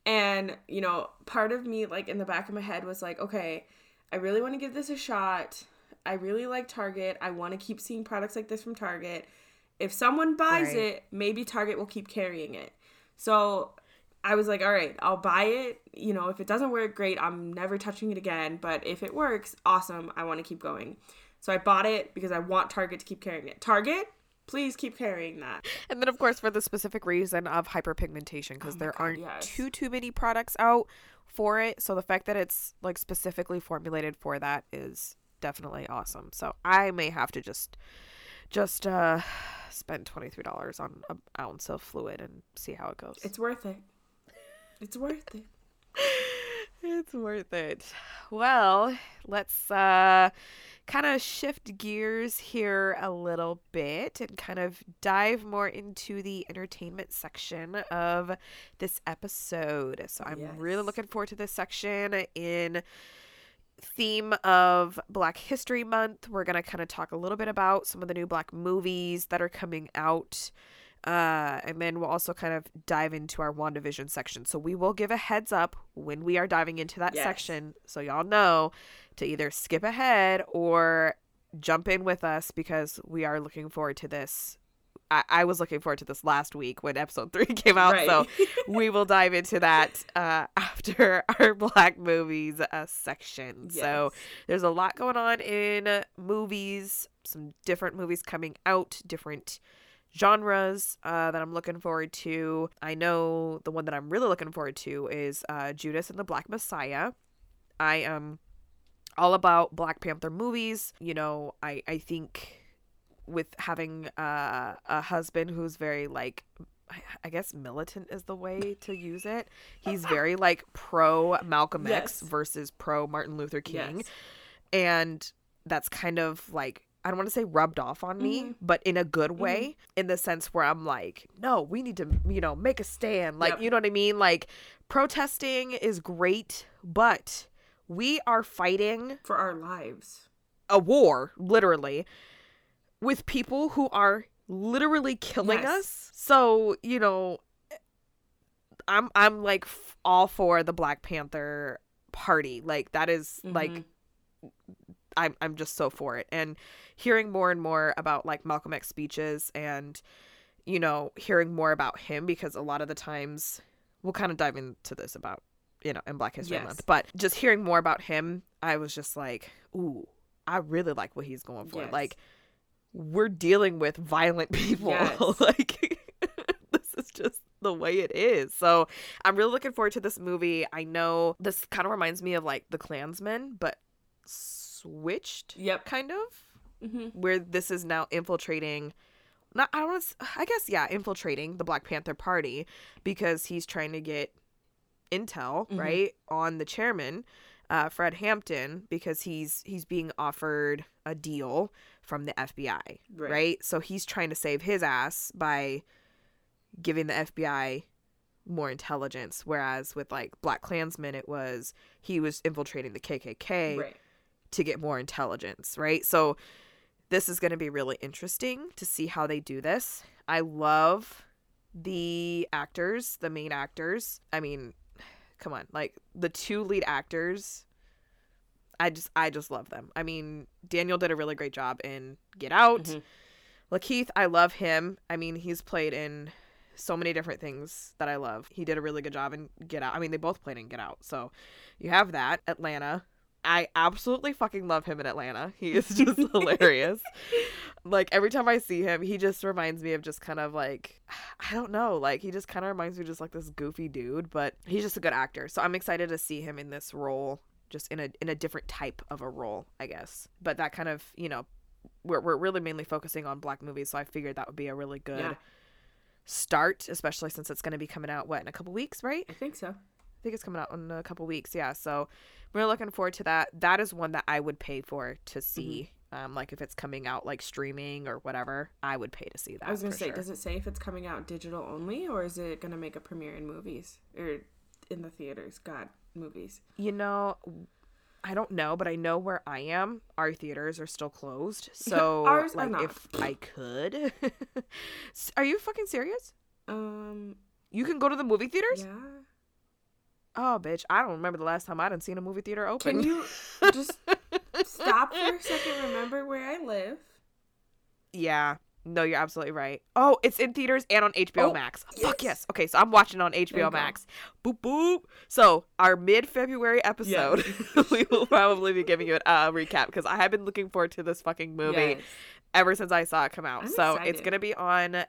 And, you know, part of me like in the back of my head was like, okay, I really want to give this a shot. I really like Target. I want to keep seeing products like this from Target. If someone buys Right. it, maybe Target will keep carrying it. So I was like, all right, I'll buy it. You know, if it doesn't work, great. I'm never touching it again. But if it works, awesome. I want to keep going. So I bought it because I want Target to keep carrying it. Target, please keep carrying that. and then of course for the specific reason of hyperpigmentation because Oh there God, aren't yes. too too many products out for it. So the fact that it's like specifically formulated for that is definitely awesome. So I may have to just just uh spend $23 on an ounce of fluid and see how it goes. It's worth it. It's worth it. [LAUGHS] It's worth it. Well, let's uh kind of shift gears here a little bit and kind of dive more into the entertainment section of this episode. So I'm really looking forward to this section in theme of Black History Month. We're going to kind of talk a little bit about some of the new black movies that are coming out. Uh, and then we'll also kind of dive into our WandaVision section. So we will give a heads up when we are diving into that Yes. section so y'all know to either skip ahead or jump in with us because we are looking forward to this I, I was looking forward to this last week when episode three [LAUGHS] came out. Right. So [LAUGHS] we will dive into that uh, after [LAUGHS] our Black movies uh, section. So there's a lot going on in movies, some different movies coming out, different genres uh, that I'm looking forward to. I know the one that I'm really looking forward to is uh, Judas and the Black Messiah. I am all about Black Panther movies. You know, I, I think with having uh, a husband who's very like I- guess militant is the way to use it. He's [LAUGHS] very like pro Malcolm X versus pro Martin Luther King Yes. and that's kind of like I don't want to say rubbed off on me, Mhm. but in a good way, in the sense where I'm like, no, we need to, you know, make a stand. Like, Yep. you know what I mean? Like, protesting is great, but we are fighting For our lives. a war, literally, with people who are literally killing Yes. us. So, you know, I'm I'm like f- all for the Black Panther party. Like that is like Mhm. I'm I'm just so for it. And hearing more and more about like Malcolm X speeches and you know, hearing more about him because a lot of the times we'll kind of dive into this about you know, in Black History Yes. Month. But just hearing more about him, I was just like, ooh, I really like what he's going for. Yes. Like we're dealing with violent [LAUGHS] people. Yes. [LAUGHS] like [LAUGHS] this is just the way it is. So I'm really looking forward to this movie. I know this kind of reminds me of like the Klansman, but switched Yep. kind of hmm where this is now infiltrating not I don't I guess yeah, infiltrating the Black Panther party because he's trying to get intel, Mhm. right, on the chairman uh, Fred Hampton because he's he's being offered a deal from the FBI, Right. right? So he's trying to save his ass by giving the FBI more intelligence whereas with like BlacKkKlansman, it was he was infiltrating the KKK Right. to get more intelligence, right? So this is going to be really interesting to see how they do this. I love the actors, the main actors. I mean, come on, like the two lead actors I just I just love them. I mean, Daniel did a really great job in Get Out. Mhm. LaKeith, I love him. I mean, he's played in so many different things that I love. He did a really good job in Get Out. I mean, they both played in Get Out. So you have that. Atlanta. I absolutely fucking love him in Atlanta. He is just [LAUGHS] hilarious. Like every time I see him, he just reminds me of just kind of like I don't know, like he just kind of reminds me of just like this goofy dude, but he's just a good actor. So I'm excited to see him in this role, just in a in a different type of a role, I guess. But that kind of, you know, we're we're really mainly focusing on black movies, so I figured that would be a really good Yeah. start, especially since it's going to be coming out what in a couple weeks, right? I think so. I think it's coming out in a couple weeks. Yeah, so we're looking forward to that. That is one that I would pay for to see. Mm-hmm. Um, like if it's coming out like streaming or whatever, I would pay to see that. I was gonna say, sure. does it say if it's coming out digital only, or is it gonna make a premiere in movies or in the theaters? God, movies. You know, I don't know, but I know where I am, our theaters are still closed. [LAUGHS] So Ours like not. if I could, [LAUGHS] are you fucking serious? Um, You can go to the movie theaters? yeah. Oh, bitch! I don't remember the last time I didn't seen a movie theater open. Can you [LAUGHS] just stop for a second? Remember where I live? Yeah. No, you're absolutely right. Oh, it's in theaters and on HBO Oh, Max. Fuck yes. yes. Okay, so I'm watching on HBO go. Max. Boop boop. So our mid-February episode, [LAUGHS] we will probably be giving you a uh, recap because I have been looking forward to this fucking movie Yes. ever since I saw it come out. I'm so it's gonna be on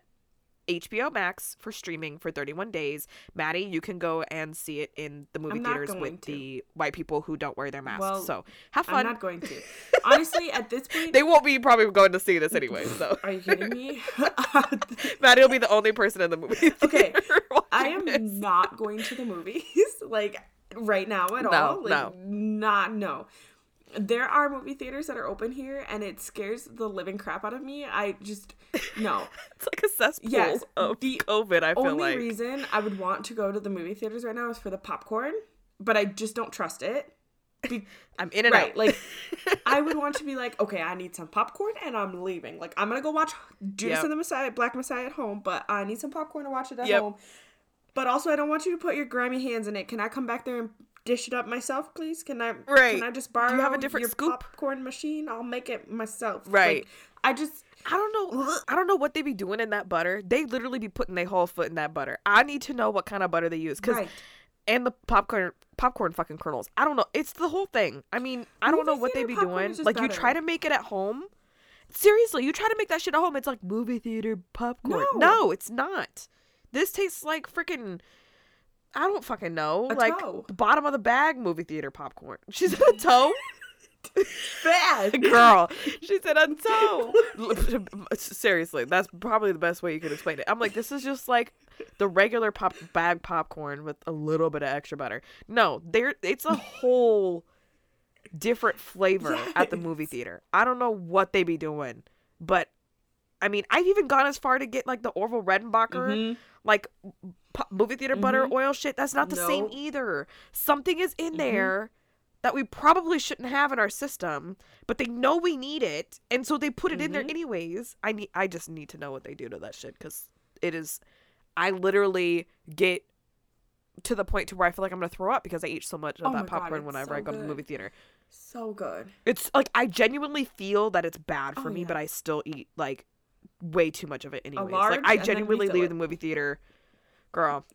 HBO Max for streaming for 31 days. Maddie, you can go and see it in the movie theaters with to. the white people who don't wear their masks. Well, so have I'm fun. not going to. [LAUGHS] Honestly, at this point, they won't be probably going to see this anyway. [LAUGHS] So are you kidding me? [LAUGHS] Maddie will be the only person in the movie. Okay, I am this. not going to the movies like right now at No, all. Like, no. not no. There are movie theaters that are open here, and it scares the living crap out of me. I just no. [LAUGHS] It's like a cesspool Yes, of the COVID. I feel like. The Only reason I would want to go to the movie theaters right now is for the popcorn, but I just don't trust it. Be- [LAUGHS] I'm in and right, out. like [LAUGHS] I would want to be like, okay, I need some popcorn and I'm leaving. Like I'm gonna go watch Judas Yep. and the Messiah, Black Messiah at home, but I need some popcorn to watch it at Yep. home. But also, I don't want you to put your grimy hands in it. Can I come back there and dish it up myself, please? Can I? Right. Can I just borrow? Do you have a different scoop? popcorn machine? I'll make it myself. Right. Like, I just. I don't know. I don't know what they be doing in that butter. They literally be putting their whole foot in that butter. I need to know what kind of butter they use, cause Right. and the popcorn popcorn fucking kernels. I don't know. It's the whole thing. I mean, I don't know what they be doing. Like you try to make it at home. Seriously, you try to make that shit at home. It's like movie theater popcorn. No. No, it's not. This tastes like freaking. I don't fucking know. A like toe. the bottom of the bag movie theater popcorn. [LAUGHS] She said a toe. [LAUGHS] Bad. [LAUGHS] Girl, she said a toe. Seriously, that's probably the best way you could explain it. I'm like, this is just like the regular pop bag popcorn with a little bit of extra butter. No, there it's a whole different flavor at the movie theater. I don't know what they be doing, but I mean, I've even gone as far to get like the Orville Redenbacher Mhm. like po- movie theater butter mm-hmm. oil shit. That's not the same either. Something is in mm-hmm. there that we probably shouldn't have in our system, but they know we need it, and so they put it in there mm-hmm. anyways. I need. I just need to know what they do to that shit because it is. I literally get to the point to where I feel like I'm gonna throw up because I eat so much of Oh that popcorn it's whenever so I go to the movie theater. So good. It's like I genuinely feel that it's bad for Oh, me, yeah. but I still eat like way too much of it anyways. large, like I genuinely leave it. the movie theater, girl.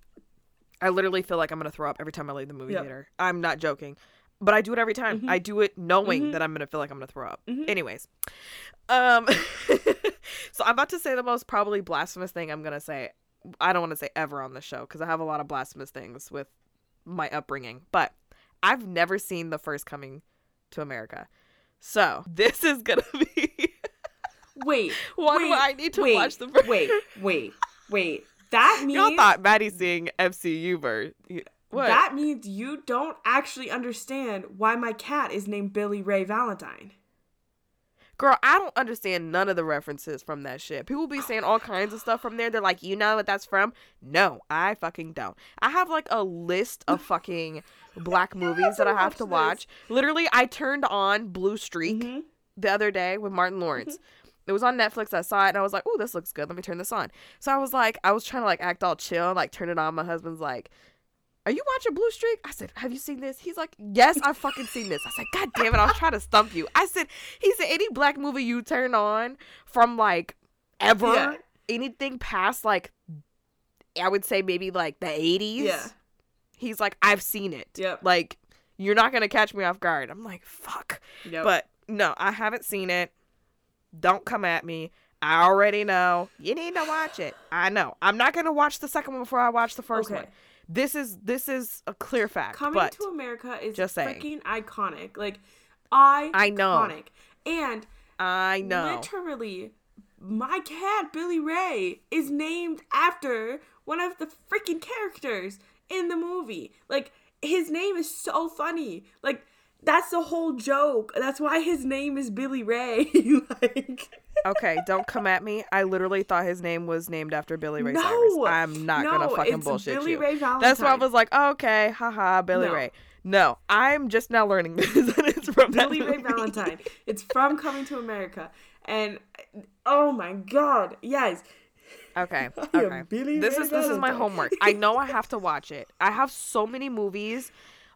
I literally feel like I'm gonna throw up every time I leave the movie Yep. theater. I'm not joking, but I do it every time. I do it knowing Mhm. that I'm gonna feel like I'm gonna throw up. Mhm. Anyways, um, [LAUGHS] so I'm about to say the most probably blasphemous thing I'm gonna say. I don't want to say ever on the show because I have a lot of blasphemous things with my upbringing, but I've never seen the first coming to America. So [LAUGHS] this is gonna be Wait. one wait, I need to wait, watch the first. Wait. [LAUGHS] Wait. Wait. That means Y'all thought Maddie's seeing MCU ver What? that means you don't actually understand why my cat is named Billy Ray Valentine. Girl, I don't understand none of the references from that shit. People be saying all kinds of stuff from there. They're like, you know what that's from? No, I fucking don't. I have like a list of fucking black [LAUGHS] movies that I have to watch watch. Literally, I turned on Blue Streak Mhm. the other day with Martin Lawrence. It was on Netflix. I saw it and I was like, "Oh, this looks good. Let me turn this on." So I was like, I was trying to like act all chill, like turn it on. My husband's like, "Are you watching Blue Streak?" I said, "Have you seen this?" He's like, "Yes, I've fucking seen this." I said, "God damn it, I was trying to stump you." I said, "He said any black movie you turn on from like ever Yeah. anything past like I would say maybe like the 80s." Yeah. He's like, "I've seen it." Yep. Like you're not going to catch me off guard. I'm like, "Fuck." Yep. But no, I haven't seen it. Don't come at me. I already know. You need to watch it. I know. I'm not gonna watch the second one before I watch the first Okay. one. This is this is a clear fact. Coming to America is just saying. freaking iconic. Like I I know. iconic. And I know. literally my cat Billy Ray is named after one of the freaking characters in the movie. Like his name is so funny. Like that's the whole joke. That's why his name is Billy Ray. [LAUGHS] like okay, don't come at me. I literally thought his name was named after Billy Ray No. Cyrus. I'm not No, gonna fucking bullshit Billy you. Ray That's why I was like, okay, haha, Billy No. Ray. No, I'm just now learning [LAUGHS] this. it's from Billy Ray. Valentine. It's from Coming to America. And oh my god, yes. Okay. [LAUGHS] Okay. Billy This Ray is this is my homework. I know I have to watch it. I have so many movies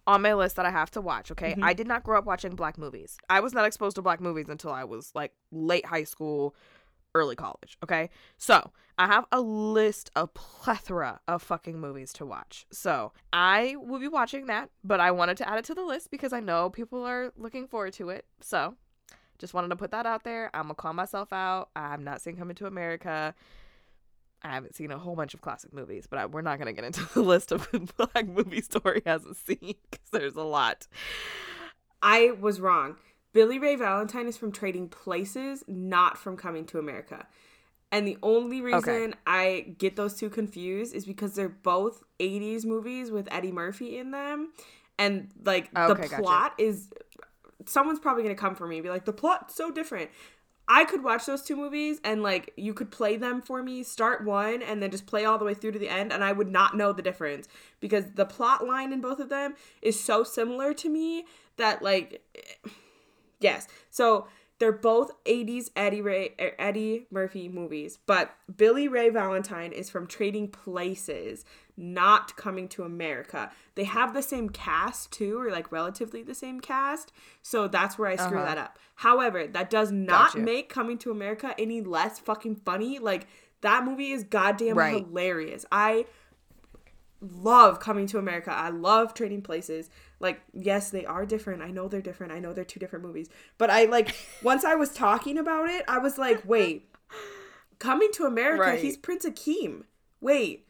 on my list that I have to watch, okay? Mm-hmm. I did not grow up watching black movies. I was not exposed to black movies until I was like late high school, early college, okay? So, I have a list, a plethora of fucking movies to watch. So, I will be watching that, but I wanted to add it to the list because I know people are looking forward to it. So, just wanted to put that out there. I'm gonna call myself out. I'm not seeing Coming to America. I haven't seen a whole bunch of classic movies, but I, we're not gonna get into [LAUGHS] the list of black movie story hasn't seen because there's a lot. I was wrong. Billy Ray Valentine is from Trading Places, not from Coming to America. And the only reason I get those two confused is because they're both 80s movies with Eddie Murphy in them. And like the Okay, gotcha. plot is someone's probably going to come for me and be like the plot's so different. I could watch those two movies and like you could play them for me, start one and then just play all the way through to the end and I would not know the difference because the plot line in both of them is so similar to me that like [SIGHS] yes. So They're both 80s Eddie Ray er, Eddie Murphy movies, but Billy Ray Valentine is from Trading Places, not Coming to America. They have the same cast too, or like relatively the same cast, so that's where I screw Uh-huh. that up. However, that does not make Coming to America any less fucking funny. Like that movie is goddamn Right. hilarious. I love coming to America. I love trading places. Like, yes, they are different. I know they're different. I know they're two different movies. But I like [LAUGHS] once I was talking about it, I was like, wait, coming to America, Right. he's Prince Akeem. Wait,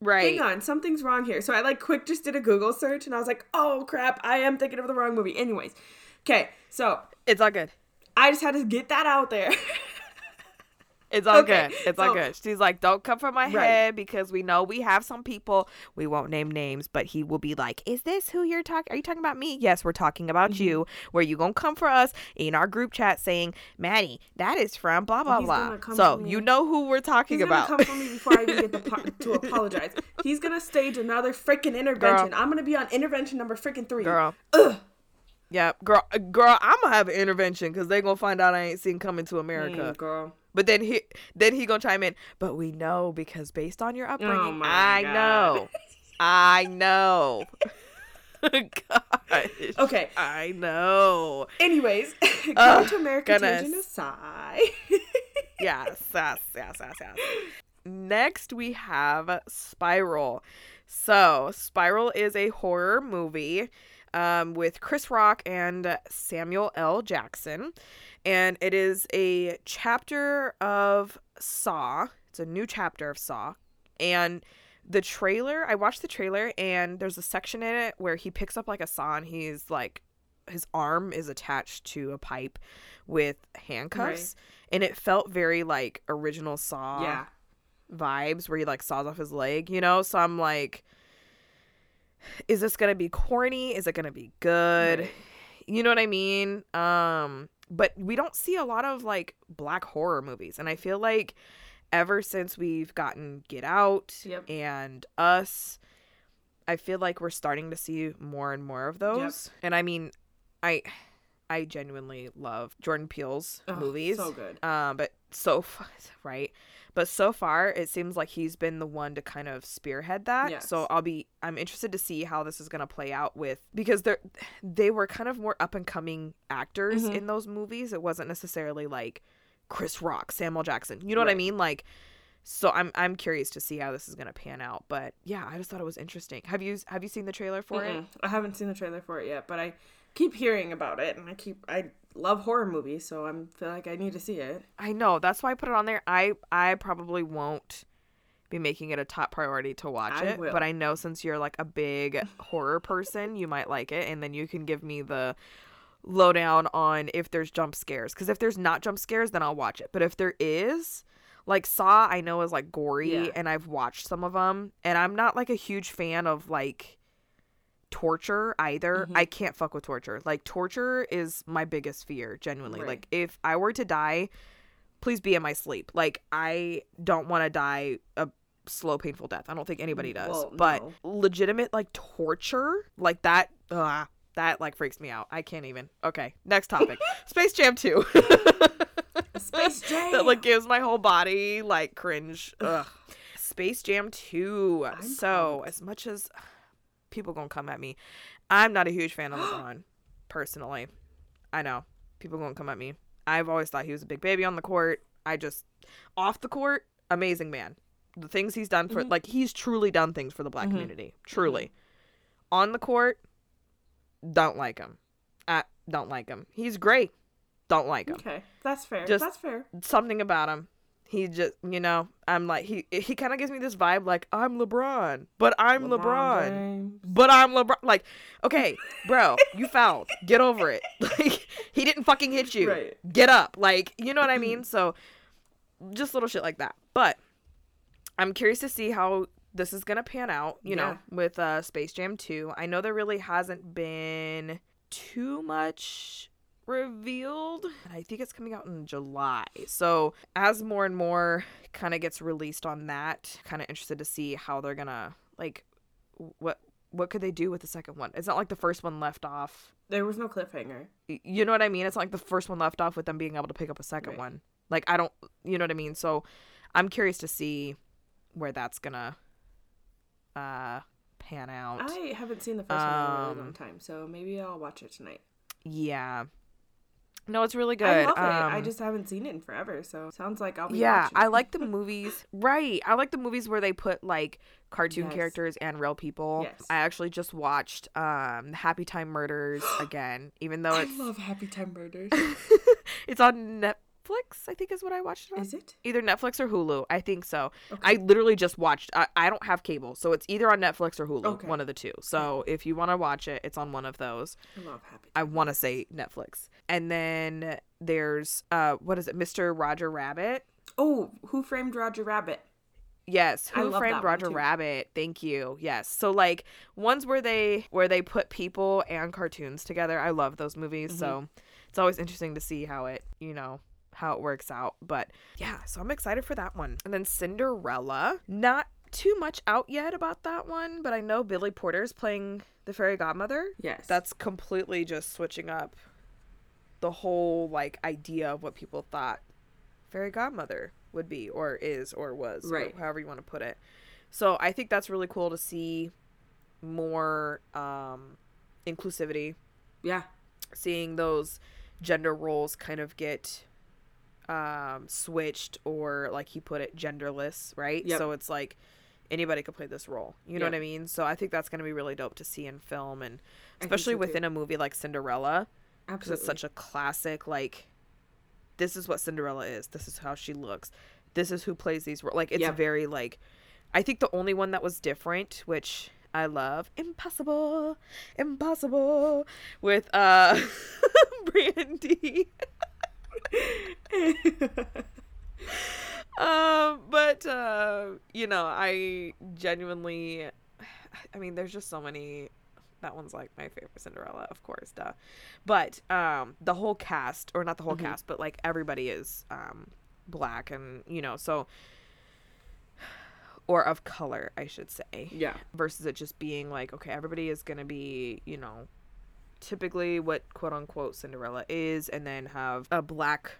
Right. hang on, something's wrong here. So I like quick just did a Google search and I was like, oh crap, I am thinking of the wrong movie. Anyways. Okay, so It's all good. I just had to get that out there. [LAUGHS] It's all Okay, good. It's all good. She's like, don't come for my Right. head because we know we have some people. We won't name names, but he will be like, "Is this who you're talking? Are you talking about me? Yes, we're talking about Mm-hmm. you. Where you gonna come for us in our group chat saying, Maddie, that is from blah blah He's blah. So you know who we're talking He's about. gonna come for me before I even get the [LAUGHS] po- to apologize. He's gonna stage another freaking intervention. I'm gonna be on intervention number freaking three. girl. Ugh. Yep, girl, uh, girl, I'm gonna have an intervention because they gonna find out I ain't seen Coming to America. Mm, girl. But then he then he gonna chime in. But we know because based on your upbringing, Oh I God. know, I know. [LAUGHS] Gosh. Okay. I know. Anyways, coming [LAUGHS] Ugh, to America goodness. tangent aside. [LAUGHS] Yes, yes, yes, yes, yes. Next we have Spiral. So Spiral is a horror movie um, with Chris Rock and Samuel L. Jackson, and it is a chapter of Saw. It's a new chapter of Saw, and the trailer. I watched the trailer, and there's a section in it where he picks up like a saw, and he's like, his arm is attached to a pipe with handcuffs, and it felt very like original Saw yeah. vibes where he like saws off his leg, you know? So I'm like, is this gonna be corny? Is it gonna be good? Right. You know what I mean? Um, but we don't see a lot of like black horror movies, and I feel like ever since we've gotten Get Out Yep. and Us, I feel like we're starting to see more and more of those. And I mean, I I genuinely love Jordan Peele's Ugh, movies. So good. Um, but so [LAUGHS] right, but so far it seems like he's been the one to kind of spearhead that. Yes. So I'll be I'm interested to see how this is gonna play out with because they're they were kind of more up and coming actors Mhm. in those movies. It wasn't necessarily like Chris Rock, Samuel Jackson. You know what I mean? Like. So I'm I'm curious to see how this is gonna pan out, but yeah, I just thought it was interesting. Have you have you seen the trailer for it? Mm-mm. I haven't seen the trailer for it yet, but I keep hearing about it, and I keep I love horror movies, so I'm feel like I need to see it. I know. That's why I put it on there. I I probably won't be making it a top priority to watch I it, will. but I know since you're like a big [LAUGHS] horror person, you might like it and then you can give me the lowdown on if there's jump scares cuz if there's not jump scares then I'll watch it. But if there is, like Saw I know is like gory Yeah. and I've watched some of them and I'm not like a huge fan of like torture either. Mhm. I can't fuck with torture. Like torture is my biggest fear, genuinely. Right. Like if I were to die, please be in my sleep. Like I don't want to die a slow painful death. I don't think anybody does. Well, but no. legitimate like torture, like that ugh, that like freaks me out. I can't even. Okay, next topic. [LAUGHS] Space Jam 2. [LAUGHS] Space Jam. [LAUGHS] that like gives my whole body like cringe. Ugh. Space Jam 2. I'm so, pumped. as much as people going to come at me, I'm not a huge fan of LeBron [GASPS] personally. I know. People going to come at me. I've always thought he was a big baby on the court. I just off the court, amazing man. The things he's done for Mhm. like he's truly done things for the black Mhm. community. Truly. On the court, don't like him. I don't like him. He's great. Don't like him Okay, that's fair. Just- that's fair. something about him. He just, you know, I'm like he he kind of gives me this vibe like I'm LeBron, but I'm LeBron, James. but I'm LeBron. Like, okay, bro, [LAUGHS] you fouled. Get over it. [LAUGHS] Like he didn't fucking hit you. Right. Get up. Like, you know what I mean? [CLEARS THROAT] So just little shit like that. But I'm curious to see how this is gonna pan out. You know, with uh Space Jam 2. I know there really hasn't been too much revealed. And I think it's coming out in July. So as more and more kind of gets released on that, kind of interested to see how they're gonna like what what could they do with the second one? It's not like the first one left off There was no cliffhanger. You know what I mean? It's not like the first one left off with them being able to pick up a second Right. one. Like I don't, you know what I mean? So I'm curious to see where that's gonna uh pan out. I haven't seen the first one in a really long Um, time, so maybe I'll watch it tonight. Yeah. No, it's really good. I love it. I Um, just haven't seen it in forever, so sounds like I'll be yeah, I like the [LAUGHS] movies. Right. I like the movies where they put like cartoon Yes. characters and real people. Yes. I actually just watched um Happy Time Murders [GASPS] again, even though I love Happy Time Murders. [LAUGHS] it's on Netflix, I think is what I watched it on. Is it? Either Netflix or Hulu. I think so. Okay. I literally just watched. I, I don't have cable, so it's either on Netflix or Hulu, Okay. one of the two. So if you want to watch it, it's on one of those. I love Happy. I want to say Netflix. And then there's uh what is it? Mr. Roger Rabbit. Oh, Who Framed Roger Rabbit? Yes, Who Framed Roger. Rabbit? Thank you. Yes. So like ones where they where they put people and cartoons together. I love those movies. Mm-hmm. So it's always interesting to see how it, you know, how it works out. But yeah, so I'm excited for that one. And then Cinderella, not too much out yet about that one, but I know Billy Porter's playing the fairy godmother. Yes. That's completely just switching up the whole like idea of what people thought fairy godmother would be or is or was or Right. however you want to put it so i think that's really cool to see more um inclusivity yeah. seeing those gender roles kind of get um switched or like he put it genderless right Yep. so it's like anybody could play this role you know Yep. what i mean so i think that's going to be really dope to see in film and especially so, too. within a movie like cinderella because it's such a classic like this is what cinderella is this is how she looks this is who plays these roles like it's Yep. very like i think the only one that was different which i love impossible impossible with uh [LAUGHS] brandy [LAUGHS] [LAUGHS] um but uh you know i genuinely i mean there's just so many that one's like my favorite cinderella of course duh but um the whole cast or not the whole Mhm. cast but like everybody is um black and you know so or of color i should say yeah. versus it just being like okay everybody is gonna be you know typically what quote unquote cinderella is and then have a black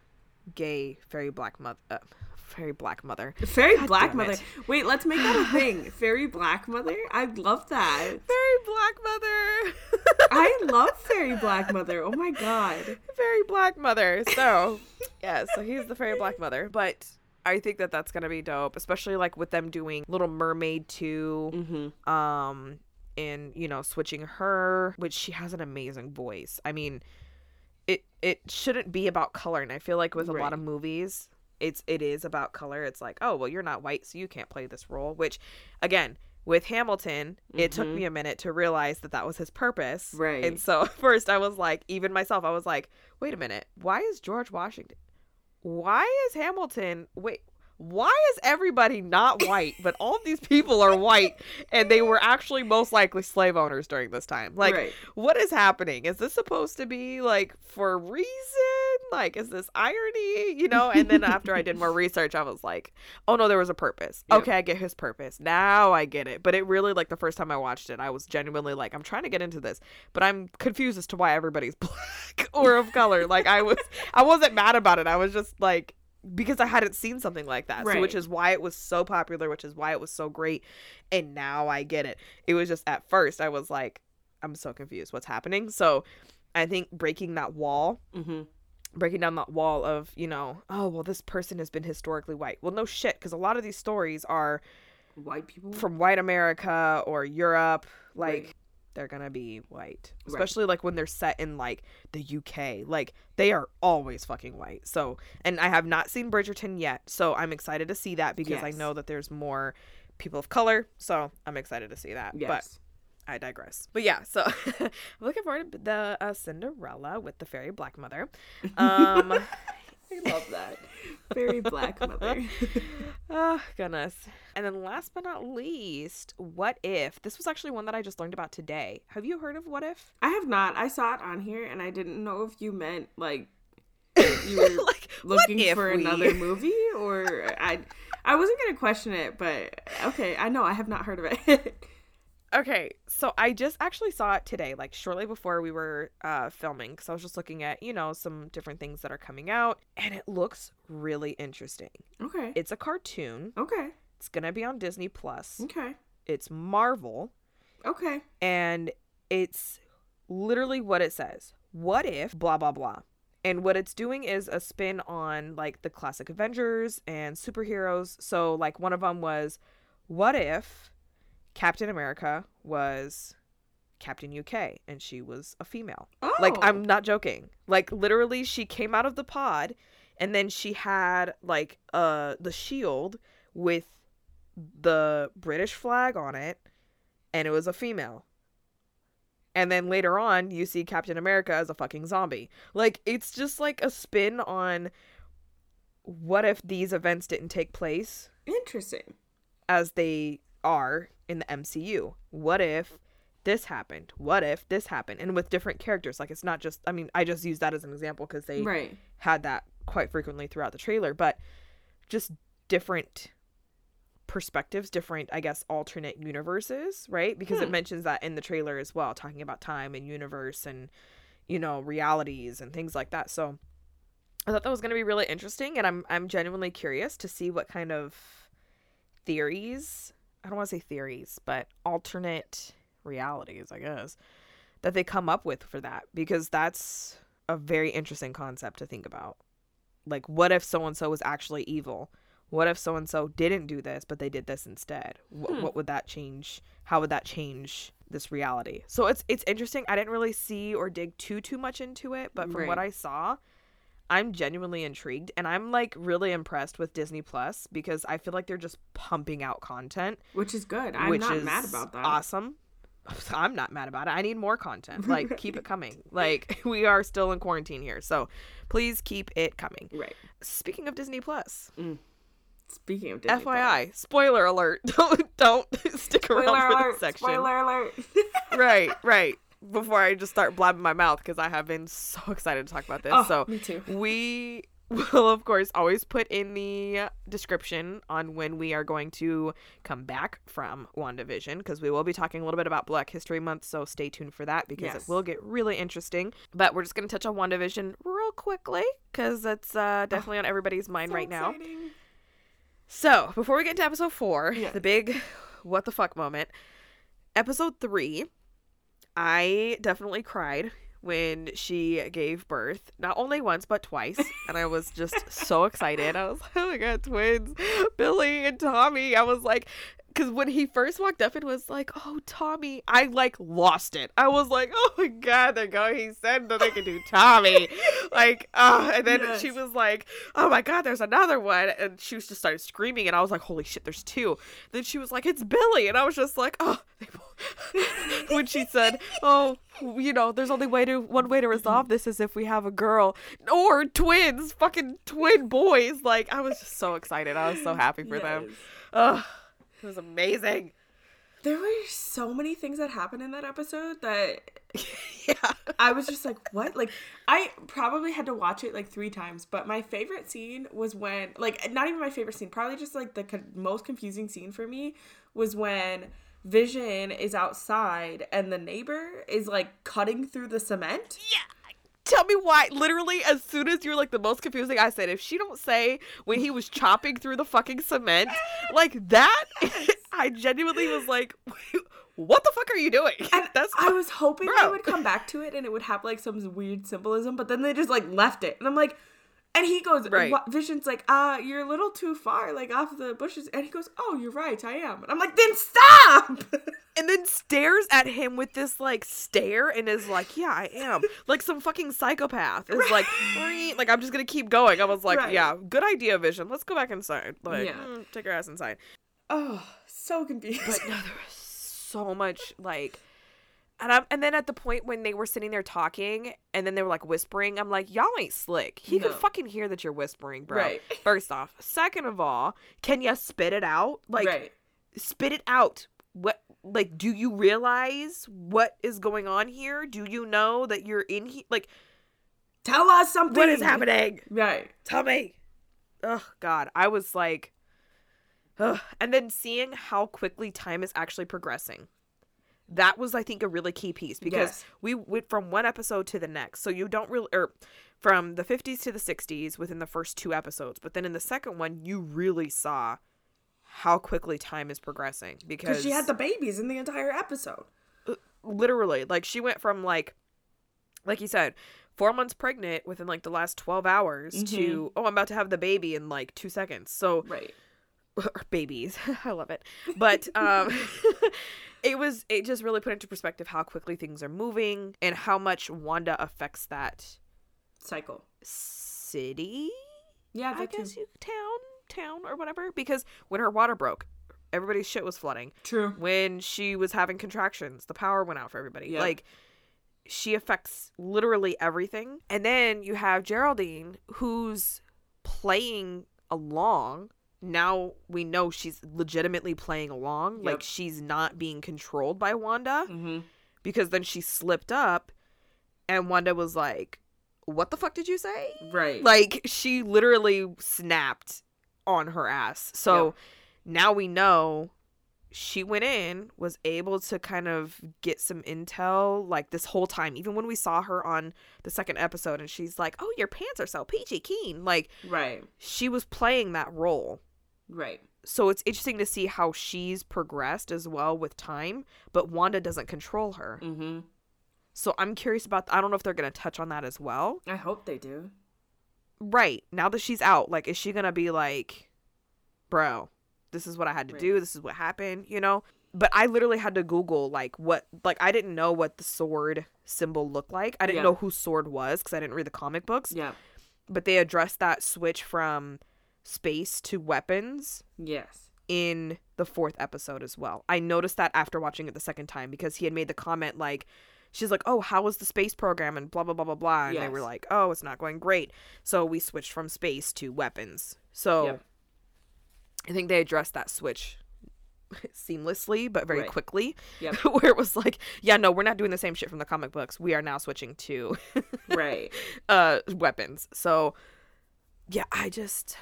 gay fairy black mother uh, fairy black mother Fairy God Black Mother. it. Wait, let's make that a [LAUGHS] thing. Fairy Black Mother. I love that. fairy black mother [LAUGHS] I [LAUGHS] love Fairy Black Mother. Oh my god. fairy black mother so yeah so he's the fairy black mother but i think that that's gonna be dope especially like with them doing little mermaid 2 Mm-hmm. um and you know switching her which she has an amazing voice i mean it it shouldn't be about color and i feel like with a Right. lot of movies it's it is about color it's like oh well you're not white so you can't play this role which again with hamilton it took Mhm. me a minute to realize that that was his purpose Right. and so [LAUGHS] at first i was like even myself i was like wait a minute why is george washington why is hamilton wait why is everybody not white but all these people are white and they were actually most likely slave owners during this time? Like right. what is happening? Is this supposed to be like for a reason? Like is this irony? You know? And then after i did more [LAUGHS] research i was like oh no there was a purpose. Yep. okay i get his purpose. Now i get it. But it really like the first time i watched it i was genuinely like i'm trying to get into this but i'm confused as to why everybody's [LAUGHS] black or of color. Like i was i wasn't mad about it. I was just like because I hadn't seen something like that. So which is why it was so popular, which is why it was so great. And now I get it. It was just at first I was like, I'm so confused. What's happening? So I think breaking that wall, Mm-hmm. breaking down that wall of, you know, oh, well, this person has been historically white. Well, no shit, because a lot of these stories are White people. from white America or Europe. Like, Right. They're to be white. Right. Especially like when they're set in like the UK. Like, they are always fucking white. So, and I have not seen Bridgerton yet. So I'm excited to see that because I know that there's more people of color. So I'm excited to see that. yes. But. I digress. But yeah, so [LAUGHS] I'm looking forward to the uh, Cinderella with the fairy black mother. [LAUGHS] Um, I love that. [LAUGHS] Very Black Mother. [LAUGHS] oh goodness. And then last but not least, what if? This was actually one that I just learned about today. Have you heard of what if? I have not. I saw it on here and I didn't know if you meant like [LAUGHS] you were like looking for we- another movie or I I wasn't gonna question it, but okay, I know I have not heard of it. Okay, so I just actually saw it today, like shortly before we were uh, filming, because I was just looking at, you know, some different things that are coming out, and it looks really interesting. Okay. It's a cartoon. Okay. It's gonna be on Disney Plus. Okay. It's Marvel, Okay. and it's literally what it says. What if blah blah blah? And what it's doing is a spin on like the classic Avengers and superheroes. So like one of them was, what if Captain America was Captain UK and she was a female? Oh. Like I'm not joking. Like literally she came out of the pod and then she had like uh the shield with the British flag on it and it was a female. And then later on you see Captain America as a fucking zombie. Like it's just like a spin on what if these events didn't take place Interesting. as they are in the MCU? What if this happened? What if this happened? And with different characters, like it's not just I mean, I just use that as an example because they Right. had that quite frequently throughout the trailer, but just different perspectives, different, I guess, alternate universes, right? Because it Hmm. mentions that in the trailer as well, talking about time and universe and, you know, realities and things like that. So I thought that was going to be really interesting, and I'm I'm genuinely curious to see what kind of theories I don't want to say theories, but alternate realities, I guess, that they come up with for that because that's a very interesting concept to think about. Like, what if so and so was actually evil? What if so and so didn't do this, but they did this instead? Wh- Hmm. What would that change? How would that change this reality? So it's it's interesting. I didn't really see or dig too too much into it, but from what I saw, I'm genuinely intrigued and I'm like really impressed with Disney Plus because I feel like they're just pumping out content Which is good. I'm not mad about that. Awesome. [LAUGHS] I'm not mad about it. I need more content. [LAUGHS] Like keep it coming. Like [LAUGHS] we are still in quarantine here. So please keep it coming. Right. Speaking of Disney Plus, mm. Speaking of Disney FYI, spoiler alert. Don't don't stick Plus. around for alert. this section. Spoiler alert. right, right. Before I just start blabbing my mouth because I have been so [LAUGHS] excited to talk about this. oh, so me too. we will of course always put in the description on when we are going to come back from WandaVision because we will be talking a little bit about Black History Month, so stay tuned for that because Yes. it will get really interesting. But we're just going to touch on WandaVision real quickly because it's uh, definitely on everybody's mind So right now. So, before we get into episode four, Yes. the big what the fuck moment, episode three, I definitely cried when she gave birth, not only once, but twice. And I was just [LAUGHS] so excited. I was like, oh my God, twins, Billy and Tommy. I was like, because when he first walked up and was like, oh, Tommy, I like lost it. I was like, oh my God, they're going, he said that they could do Tommy. [LAUGHS] like, uh, and then Yes. she was like, oh my God, there's another one. And she was just started screaming. And I was like, holy shit, there's two. Then she was like, it's Billy. And I was just like, oh. [LAUGHS] when she said, oh, you know, there's only way to one way to resolve this is if we have a girl or twins, fucking twin boys. Like, I was just so excited. I was so happy for them. Ugh, it was amazing. There were so many things that happened in that episode that [LAUGHS] yeah. I was just like, what? Like, I probably had to watch it like three times, but my favorite scene was when, like, not even my favorite scene, probably just like the con- most confusing scene for me was when Vision is outside and the neighbor is like cutting through the cement. Tell me why. Literally, as soon as you're like the most confusing, I said, if she don't say when he was chopping through the fucking cement, like that, [LAUGHS] I genuinely was like, [LAUGHS] what the fuck are you doing? And [LAUGHS] That's I was hoping they would come back to it and it would have like some weird symbolism, but then they just like left it. And I'm like, and he goes, Right. Vision's like, uh, you're a little too far, like off the bushes. And he goes, oh, you're right, I am. And I'm like, then stop! [LAUGHS] and then stares at him with this like stare and is like, "Yeah, I am." [LAUGHS] Like some fucking psychopath is like, "Right." like I'm just gonna keep going. I was like, Right. "Yeah, good idea, Vision. Let's go back inside. Like, Yeah. mm, take your ass inside." oh, so confused. But no, there was so much like, and I'm and then at the point when they were sitting there talking and then they were like whispering, I'm like, "Y'all ain't slick. He No. could fucking hear that you're whispering, bro." Right. [LAUGHS] First off, second of all, can you spit it out? Like, right. spit it out what like do you realize what is going on here do you know that you're in here like Tell us something. what is happening Right. tell me oh god i was like ugh. and then seeing how quickly time is actually progressing That was, I think, a really key piece because Yes. we went from one episode to the next. So you don't really, or er, from the 50s to the 60s within the first two episodes. But then in the second one, you really saw how quickly time is progressing because she had the babies in the entire episode. Uh, literally like she went from like like you said four months pregnant within like the last 12 hours to mm-hmm. oh i'm about to have the baby in like two seconds so Right. [LAUGHS] babies [LAUGHS] i love it but [LAUGHS] um it was it just really put into perspective how quickly things are moving and how much wanda affects that Cycle. city Yeah, i guess you town town or whatever because when her water broke everybody's shit was flooding True. when she was having contractions the power went out for everybody Yep. like she affects literally everything and then you have geraldine who's playing along now we know she's legitimately playing along Yep. like she's not being controlled by wanda Mm-hmm. because then she slipped up and wanda was like what the fuck did you say Right. like she literally snapped on her ass. So Yep. now we know she went in, was able to kind of get some intel like this whole time, even when we saw her on the second episode and she's like, Oh, your pants are so peachy keen. Like right. she was playing that role. Right. So it's interesting to see how she's progressed as well with time, but Wanda doesn't control her. Mm-hmm. So I'm curious about I don't know if they're gonna touch on that as well. I hope they do. right now that she's out like is she gonna be like bro this is what i had to Right. do this is what happened you know but i literally had to google like what like i didn't know what the sword symbol looked like i didn't Yeah. know who sword was because i didn't read the comic books Yeah. but they addressed that switch from space to weapons Yes. in the fourth episode as well. I noticed that after watching it the second time because he had made the comment like she's like, "Oh, how was the space program?" and blah blah blah blah blah, and they were like, "Oh, it's not going great." So we switched from space to weapons. So Yep. I think they addressed that switch [LAUGHS] seamlessly but very Right. quickly Yep. [LAUGHS] where it was like yeah no we're not doing the same shit from the comic books we are now switching to [LAUGHS] Right. uh weapons so yeah i just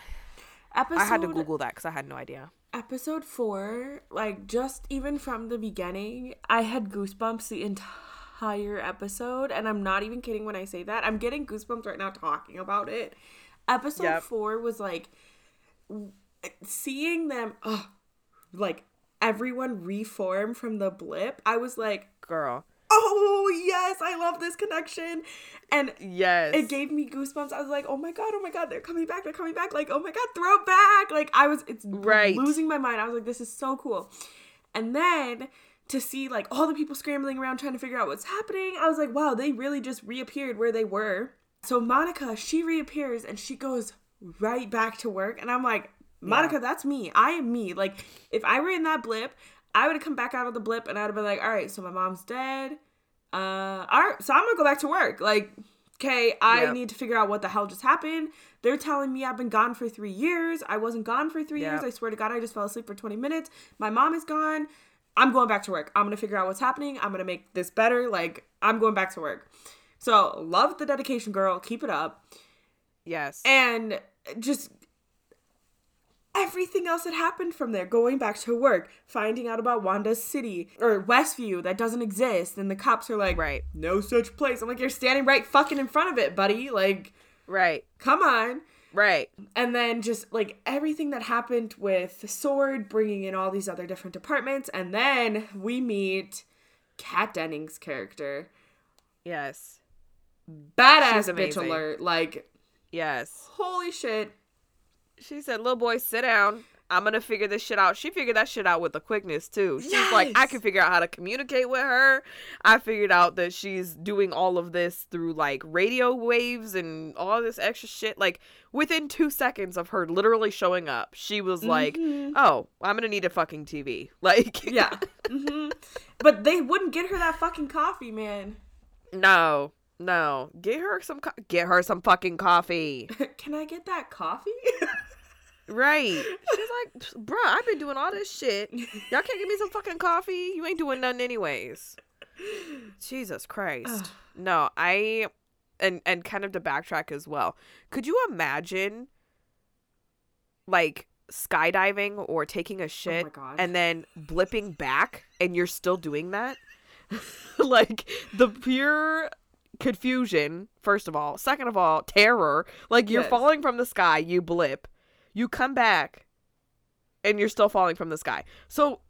Episode i had to google that because i had no idea episode four, like just even from the beginning, I had goosebumps the entire episode, and I'm not even kidding when I say that. I'm getting goosebumps right now talking about it. Episode Yep. four was like seeing them, ugh, like everyone reform from the blip. I was like, girl oh yes, I love this connection, and yes it gave me goosebumps. I was like, oh my god, oh my god, they're coming back, they're coming back. Like, oh my god, throw back. Like, I was, it's Right. losing my mind. I was like, this is so cool. And then to see like all the people scrambling around trying to figure out what's happening, I was like, wow, they really just reappeared where they were. So Monica, she reappears and she goes right back to work. And I'm like, Monica, that's me. I am me. Like, if I were in that blip, I would have come back out of the blip and I'd have been like, all right, so my mom's dead. Uh, all right, so I'm gonna go back to work. Like, okay, I Yep. need to figure out what the hell just happened. They're telling me I've been gone for three years. I wasn't gone for three years. I swear to God, I just fell asleep for 20 minutes. My mom is gone. I'm going back to work. I'm gonna figure out what's happening. I'm gonna make this better. Like, I'm going back to work. So, love the dedication, girl. Keep it up. yes And just everything else that happened from there going back to work finding out about wanda's city or westview that doesn't exist and the cops are like right. No such place. I'm like you're standing right fucking in front of it buddy. Like right. come on. Right. And then just like everything that happened with sword bringing in all these other different departments and then we meet kat dennings character. Yes. Badass bitch alert. Like yes. holy shit she said little boy sit down. I'm gonna figure this shit out. She figured that shit out with a quickness too. She's like i can figure out how to communicate with her. I figured out that she's doing all of this through like radio waves and all this extra shit. Like within two seconds of her literally showing up she was like Mhm. oh i'm gonna need a fucking tv [LAUGHS] like Yeah. hmm But they wouldn't get her that fucking coffee, man. no no get her some co- get her some fucking coffee [LAUGHS] Can I get that coffee? Right. [LAUGHS] She's like, bruh, I've been doing all this shit. Y'all can't give me some fucking coffee? You ain't doing nothing anyways. Jesus Christ. [SIGHS] no, I and and kind of to backtrack as well. Could you imagine like skydiving or taking a oh shit gosh. and then blipping back and you're still doing that. [LAUGHS] like the pure confusion, first of all. Second of all, terror. Like you're Yes. falling from the sky, you blip, you come back, and you're still falling from the sky. So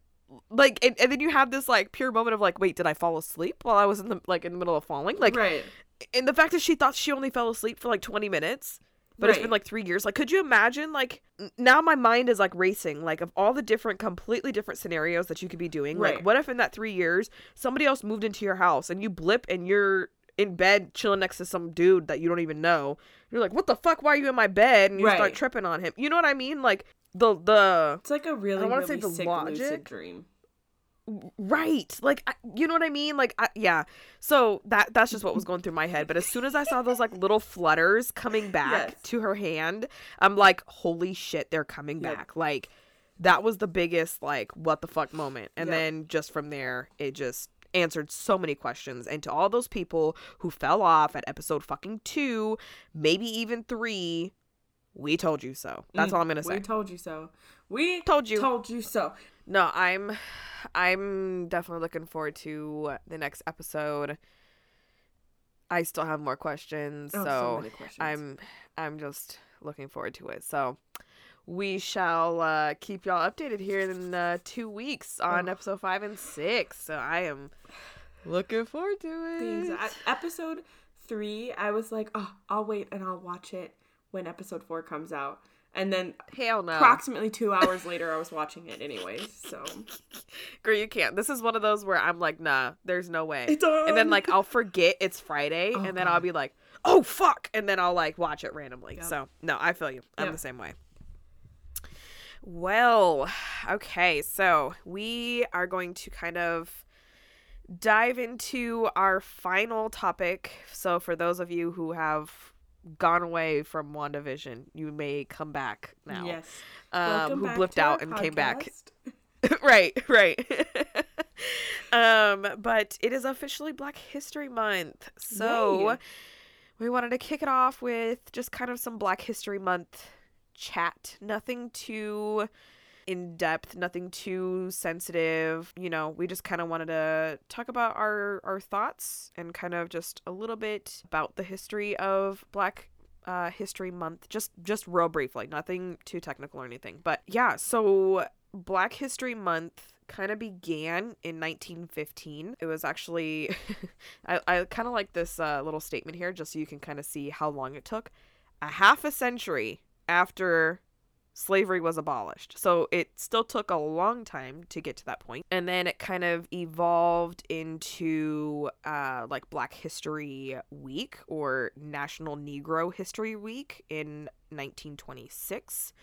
like and, and then you have this like pure moment of like wait did i fall asleep while i was in the like in the middle of falling like right. and the fact that she thought she only fell asleep for like 20 minutes but it's been like three years like could you imagine like now my mind is like racing like of all the different completely different scenarios that you could be doing like what if in that three years somebody else moved into your house and you blip and you're in bed chilling next to some dude that you don't even know. You're like what the fuck? Why are you in my bed? And you start tripping on him. You know what i mean? Like the the It's like a really, I wanna really say the sick logic. lucid dream. right. Like I, you know what i mean? Like I, yeah. So that that's just what was going through my head. But as soon as i saw those like little flutters coming back Yes. to her hand i'm like holy shit they're coming Yep. back. Like that was the biggest like what the fuck moment. And Yep. then just from there it just answered so many questions and to all those people who fell off at episode fucking two maybe even three we told you so that's Mm, all i'm gonna say We told you so. We Told you. Told you so. No, I'm I'm definitely looking forward to the next episode. I still have more questions, Oh, so so, questions. I'm I'm just looking forward to it. So we shall uh, keep y'all updated here in uh, two weeks on Oh. episode five and six. So I am looking forward to it. exact episode three, I was like, oh, I'll wait and I'll watch it when episode four comes out. And then Hell no, approximately two hours later, I was watching it anyways. So [LAUGHS] girl, you can't. This is one of those where I'm like, nah, there's no way. It's and then like I'll forget it's Friday, Oh, and then I'll be like, oh fuck, and then I'll like watch it randomly. Yep. So no, I feel you. I'm Yep. the same way. Well, okay, so we are going to kind of dive into our final topic. So for those of you who have gone away from WandaVision, you may come back now. yes, Um, who blipped out and came back [LAUGHS] [LAUGHS] right, right. [LAUGHS] um, but it is officially Black History Month. So Yay. we wanted to kick it off with just kind of some Black History Month chat. Nothing too in depth, nothing too sensitive. You know, we just kind of wanted to talk about our our thoughts and kind of just a little bit about the history of Black uh, History Month, just just real briefly, nothing too technical or anything. But yeah, so Black History Month kind of began in 1915. It was actually, [LAUGHS] I, I kind of like this uh, little statement here, just so you can kind of see how long it took. A half a century after slavery was abolished. So it still took a long time to get to that point. And then it kind of evolved into uh, like Black History Week or National Negro History Week in 1926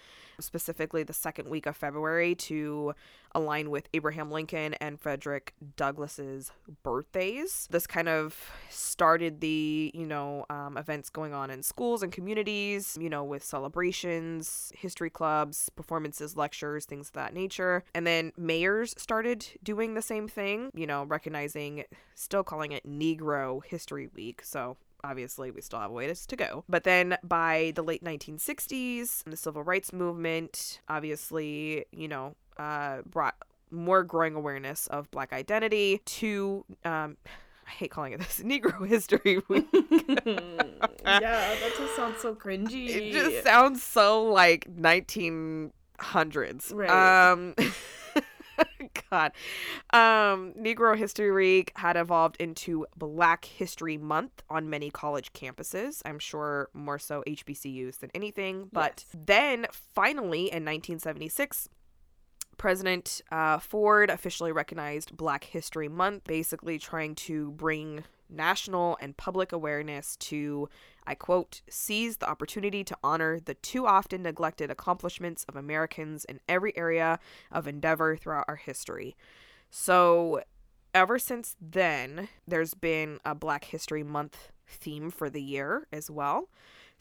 specifically the second week of February to align with Abraham Lincoln and Frederick Douglass's birthdays. This kind of started the, you know, um, events going on in schools and communities, you know, with celebrations, history clubs, performances, lectures, things of that nature. And then mayors started doing the same thing, you know, recognizing, still calling it Negro History Week. So obviously we still have a ways to go but then by the late 1960s the civil rights movement obviously you know uh, brought more growing awareness of black identity to um, i hate calling it this [LAUGHS] negro history [LAUGHS] week yeah, that just sounds so cringy. it just sounds so like 1900s Right. um [LAUGHS] god um negro history week had evolved into black history month on many college campuses i'm sure more so hbcus than anything but Yes. then finally in 1976 President uh, Ford officially recognized Black History Month, basically trying to bring national and public awareness to, I quote, seize the opportunity to honor the too often neglected accomplishments of Americans in every area of endeavor throughout our history. So, ever since then, there's been a Black History Month theme for the year as well.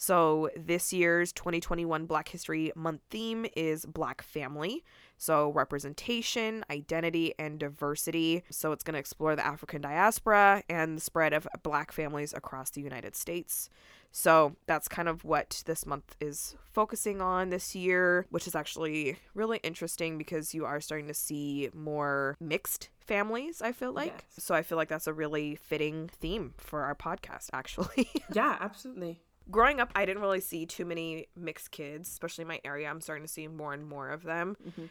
So this year's 2021 Black History Month theme is Black Family. So representation, identity, and diversity. So it's going to explore the African diaspora and the spread of Black families across the United States. So that's kind of what this month is focusing on this year, which is actually really interesting because you are starting to see more mixed families, I feel like. Yes. So I feel like that's a really fitting theme for our podcast, [LAUGHS] actually. Yeah, absolutely. Growing up, I didn't really see too many mixed kids, especially in my area. I'm starting to see more and more of them. Mhm.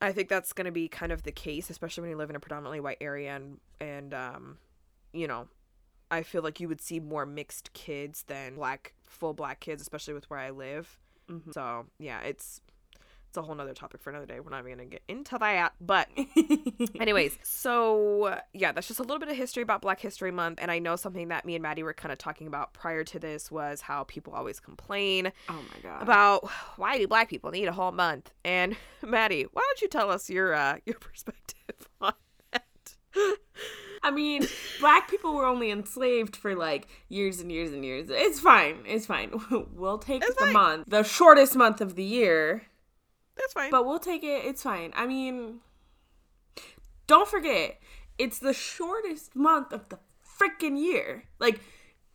I think that's going to be kind of the case, especially when you live in a predominantly white area and and um, you know, I feel like you would see more mixed kids than black full black kids, especially with where I live. Mhm. So yeah, it's it's a whole nother topic for another day. We're not even gonna get into that, but [LAUGHS] anyways so yeah that's just a little bit of history about black history month and i know something that me and maddie were kind of talking about prior to this was how people always complain oh my god. about why do black people need a whole month and [LAUGHS] maddie why don't you tell us your uh your [LAUGHS] perspective on that I mean, black people were only enslaved for like years and years and years. It's fine. It's fine. We'll take It's the fine. month, the shortest month of the year, that's fine but we'll take it. It's fine. I mean, don't forget, it's the shortest month of the freaking year. Like,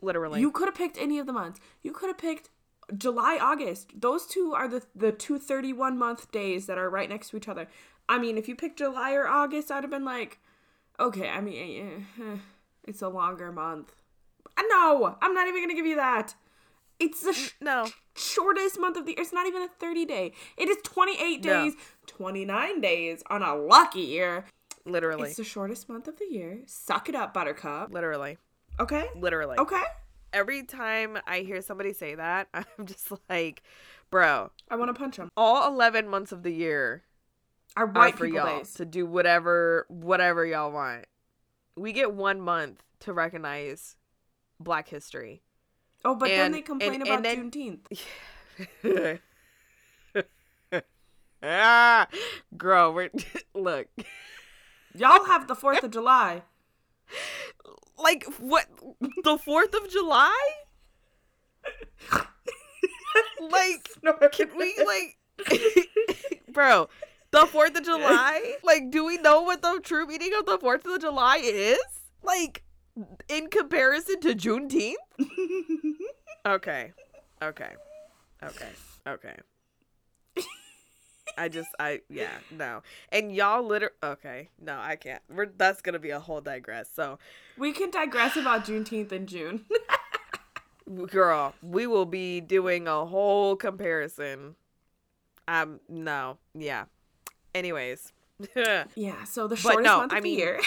literally you could have picked any of the months. You could have picked July, August. Those two are the the two 31 month days that are right next to each other. I mean, if you picked July or August, I'd have been like, okay, I mean, eh, eh, it's a longer month. No, I'm not even gonna give you that. It's the sh- no shortest month of the year. It's not even a 30 day. It is 28 No. days, 29 days on a lucky year. literally It's the shortest month of the year. Suck it up, Buttercup. literally Okay? literally Okay? every time i hear somebody say that [LAUGHS] i'm just like bro I want to punch him. all 11 months of the year are white for y'all days. to do whatever whatever y'all want. We get one month to recognize Black History. Oh, but then And- they complain and- about and then- Juneteenth. ah, [LAUGHS] girl, we're [LAUGHS] look Y'all have the 4th of [LAUGHS] July. like what the Fourth of July? like, can we like, bro? The Fourth of July? Like, do we know what the true meaning of the Fourth of July is? Like, in comparison to Juneteenth? Okay. Okay. Okay. Okay. I just I yeah, no. And y'all liter okay, no, I can't. We're that's gonna be a whole digress. So we can digress about Juneteenth in June. girl, we will be doing a whole comparison. Um no, yeah. Anyways. [LAUGHS] yeah, so the shortest no, month of I the mean- year.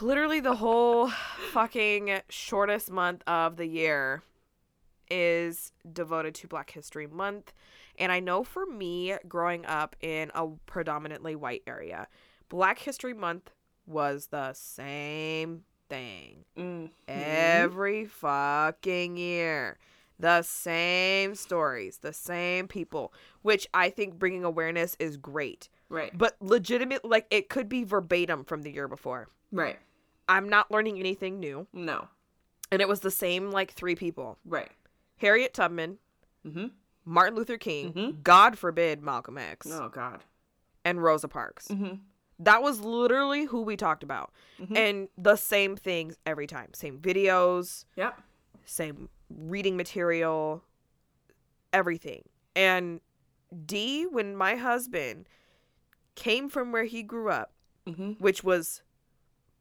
Literally the whole fucking shortest month of the year is devoted to Black History Month. And I know for me, growing up in a predominantly white area, Black History Month was the same thing Mm. every fucking year. The same stories, the same people, which I think bringing awareness is great. Right. But legitimate, like, it could be verbatim from the year before. Right. I'm not learning anything new. No. And it was the same like three people Right. Harriet Tubman, Mm-hmm. Martin Luther King, Mhm. God forbid Malcolm X, Oh God. and Rosa Parks. Mm-hmm. That was literally who we talked about. Mhm. And the same things every time. Same videos, Yep. same reading material, everything. And D, when my husband came from where he grew up, Mm-hmm. which was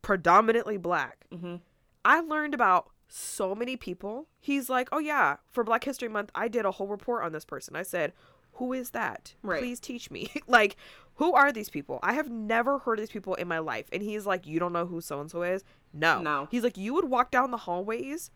predominantly black, Mm-hmm. I learned about so many people. He's like, "Oh yeah, for Black History Month, I did a whole report on this person." I said, "Who is that? Right. Please teach me." [LAUGHS] like, who are these people? I have never heard of these people in my life. And he's like, "You don't know who so and so is?" No. No. He's like, "You would walk down the hallways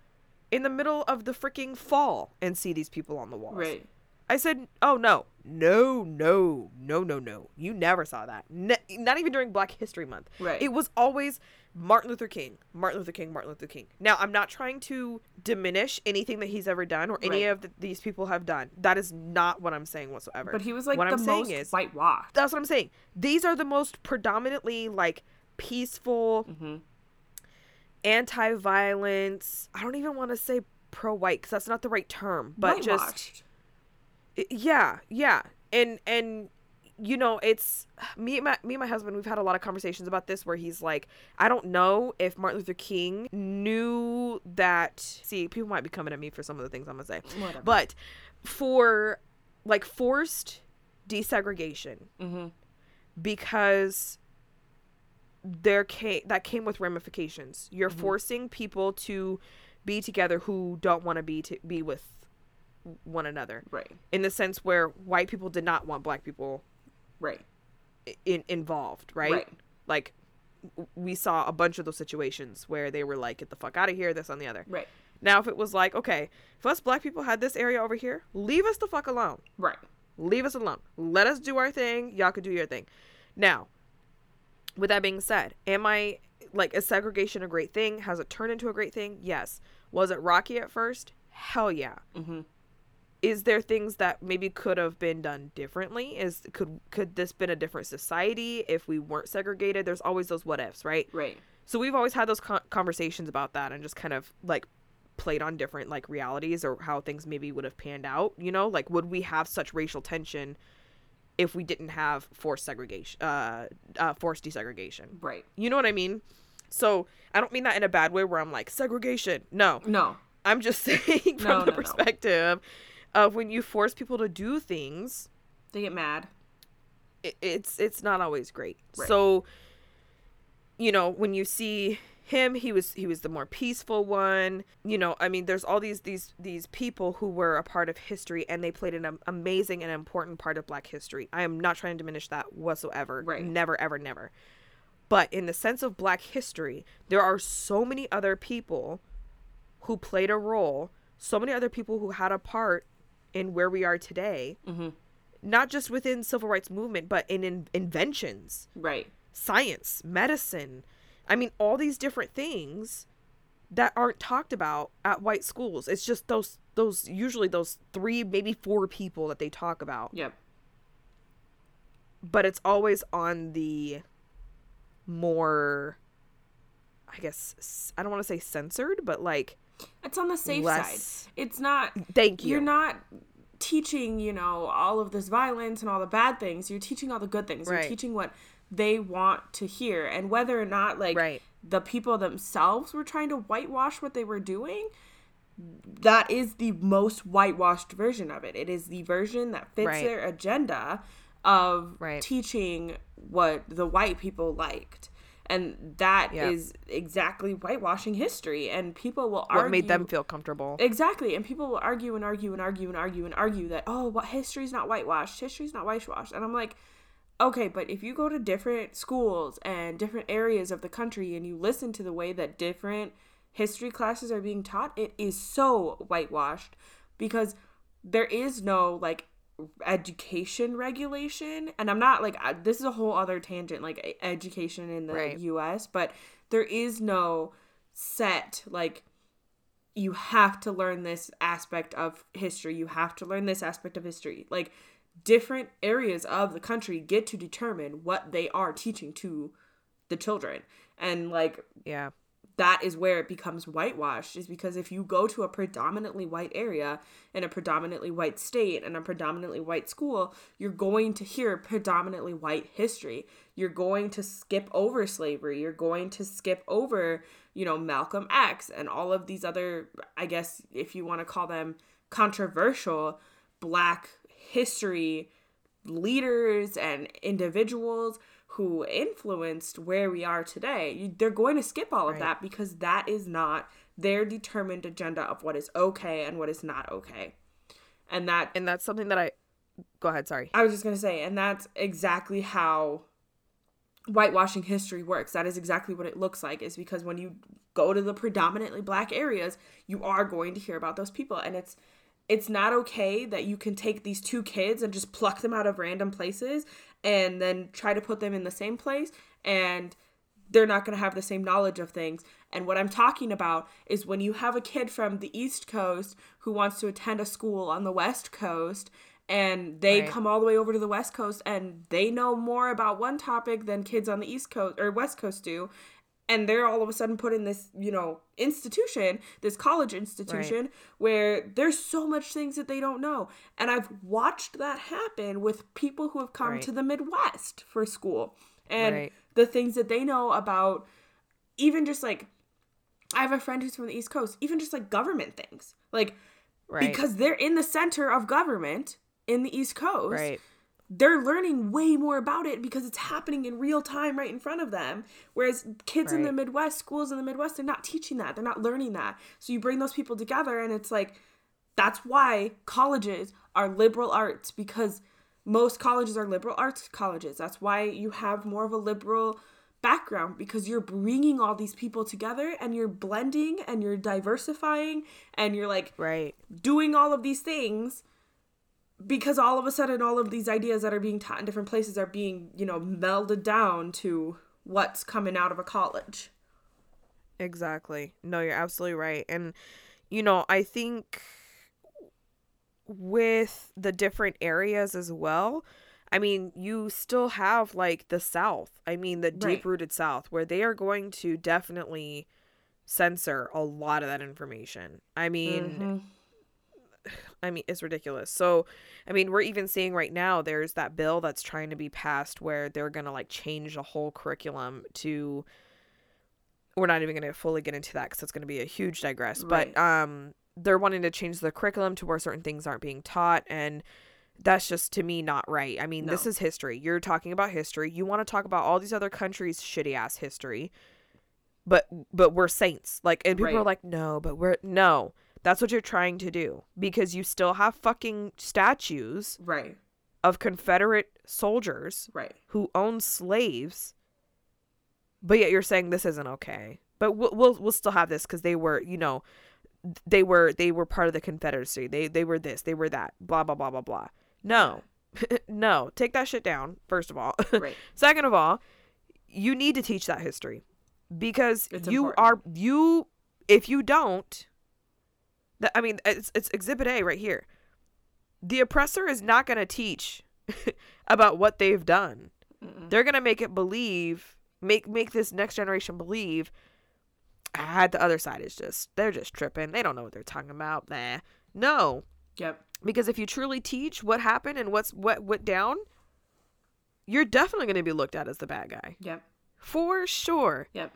in the middle of the freaking fall and see these people on the walls." Right. I said, "Oh no, no, no, no, no, no! You never saw that. Ne- not even during Black History Month. Right. It was always Martin Luther King, Martin Luther King, Martin Luther King. Now, I'm not trying to diminish anything that he's ever done or any Right. of the, these people have done. That is not what I'm saying whatsoever. But he was like what the I'm saying most is whitewashed. that's what I'm saying. These are the most predominantly like peaceful, Mm-hmm. anti-violence. I don't even want to say pro white because that's not the right term, but just yeah yeah and and you know it's [SIGHS] me and my me and my husband we've had a lot of conversations about this where he's like i don't know if martin luther king knew that see people might be coming at me for some of the things i'm gonna say Whatever. but for like forced desegregation Mhm. because there came that came with ramifications you're forcing people to be together who don't want to be to be with one another right, in the sense where white people did not want black people right, in, involved, right? Right. Like we saw a bunch of those situations where they were like, "Get the fuck out of here," this on the other. right, Now, if it was like, okay, if us black people had this area over here, leave us the fuck alone. right. Leave us alone. Let us do our thing. Y'all could do your thing. Now, with that being said, am I like is segregation a great thing? Has it turned into a great thing? Yes. Was it rocky at first? Hell yeah. Mm-hmm. Is there things that maybe could have been done differently is could could this been a different society if we weren't segregated there's always those what ifs right Right. so we've always had those con- conversations about that and just kind of like played on different like realities or how things maybe would have panned out you know like would we have such racial tension if we didn't have forced segregation uh, uh forced desegregation Right. you know what i mean so i don't mean that in a bad way where i'm like segregation no No. I'm just [LAUGHS] saying from No, the no, no. Of when you force people to do things, They get mad. it, it's it's not always great. Right. So, you know, when you see him, he was he was the more peaceful one. You know, I mean, there's all these these these people who were a part of history and they played an amazing and important part of Black history. I am not trying to diminish that whatsoever. Right. Never, ever, never. But in the sense of Black history, there are so many other people who played a role, so many other people who had a part in where we are today, Mm-hmm. not just within civil rights movement, but in, in inventions, Right. science, medicine. I mean, all these different things that aren't talked about at white schools. It's just those those usually those three, maybe four people that they talk about. Yep. But it's always on the more I guess I don't want to say censored, but like It's on the safe Less- side. It's not. thank you. You're not teaching, you know, all of this violence and all the bad things. You're teaching all the good things. You're teaching what they want to hear, and whether or not like Right. the people themselves were trying to whitewash what they were doing. That is the most whitewashed version of it. It is the version that fits Right. their agenda of Right. teaching what the white people liked. And that is Yeah. exactly whitewashing history. And people will what argue made them feel comfortable. Exactly. And people will argue and argue and argue and argue and argue that, oh, what history's not whitewashed. History's not whitewashed. And I'm like, okay, but if you go to different schools and different areas of the country and you listen to the way that different history classes are being taught, it is so whitewashed because there is no like education regulation and i'm not like I, this is a whole other tangent like education in the Right. us but there is no set like you have to learn this aspect of history you have to learn this aspect of history like different areas of the country get to determine what they are teaching to the children and like yeah. That is where it becomes whitewashed is because if you go to a predominantly white area in a predominantly white state and a predominantly white school you're going to hear predominantly white history. You're going to skip over slavery. You're going to skip over you know malcolm x and all of these other i guess if you want to call them controversial black history leaders and individuals who influenced where we are today they're going to skip all of that because that is not their determined agenda of what is okay and what is not okay. And that And that's something that I go ahead, sorry. i was just going to say and that's exactly how whitewashing history works. That is exactly what it looks like is because when you go to the predominantly black areas you are going to hear about those people. And it's it's not okay that you can take these two kids and just pluck them out of random places and then try to put them in the same place and they're not going to have the same knowledge of things. And what I'm talking about is when you have a kid from the East Coast who wants to attend a school on the West Coast and they Right. come all the way over to the West Coast and they know more about one topic than kids on the East Coast or West Coast do. And they're all of a sudden put in this you know institution this college institution where there's so much things that they don't know and i've watched that happen with people who have come Right. to the midwest for school and Right. the things that they know about even just like i have a friend who's from the east coast even just like government things like Right. because they're in the center of government in the east coast right. They're learning way more about it because it's happening in real time right in front of them. Whereas kids in the Midwest, schools in the Midwest, they're not teaching that. They're not learning that. So you bring those people together, and it's like, that's why colleges are liberal arts because most colleges are liberal arts colleges. That's why you have more of a liberal background because you're bringing all these people together and you're blending and you're diversifying and you're like Right. doing all of these things because all of a sudden all of these ideas that are being taught in different places are being you know melded down to what's coming out of a college Exactly. No, you're absolutely right. And you know, I think with the different areas as well, I mean, you still have like the South. I mean, the Right. deep rooted South where they are going to definitely censor a lot of that information. I mean, Mhm. I mean, it's ridiculous. So, I mean, we're even seeing right now there's that bill that's trying to be passed where they're going to like change the whole curriculum to we're not even going to fully get into that cuz it's going to be a huge digress. Right. But um they're wanting to change the curriculum to where certain things aren't being taught and that's just to me not right. I mean, this is history. You're talking about history. You want to talk about all these other countries' shitty ass history. But but we're saints. Like and people are like, "No, but we're no." That's what you're trying to do because you still have fucking statues right of Confederate soldiers right who owned slaves, but yet you're saying this isn't okay. But we'll we'll, we'll still have this because they were, you know, they were they were part of the Confederacy. They they were this, they were that. Blah blah blah blah blah. No, [LAUGHS] no, take that shit down. First of all, [LAUGHS] right second of all, you need to teach that history because It's you important. are you if you don't I mean it's it's exhibit A right here. The oppressor is not going to teach [LAUGHS] about what they've done. Mm-mm. They're going to make it believe make make this next generation believe ah the other side is just they're just tripping. They don't know what they're talking about. Nah. No, yep because if you truly teach what happened and what's what went down, you're definitely going to be looked at as the bad guy. yep For sure. yep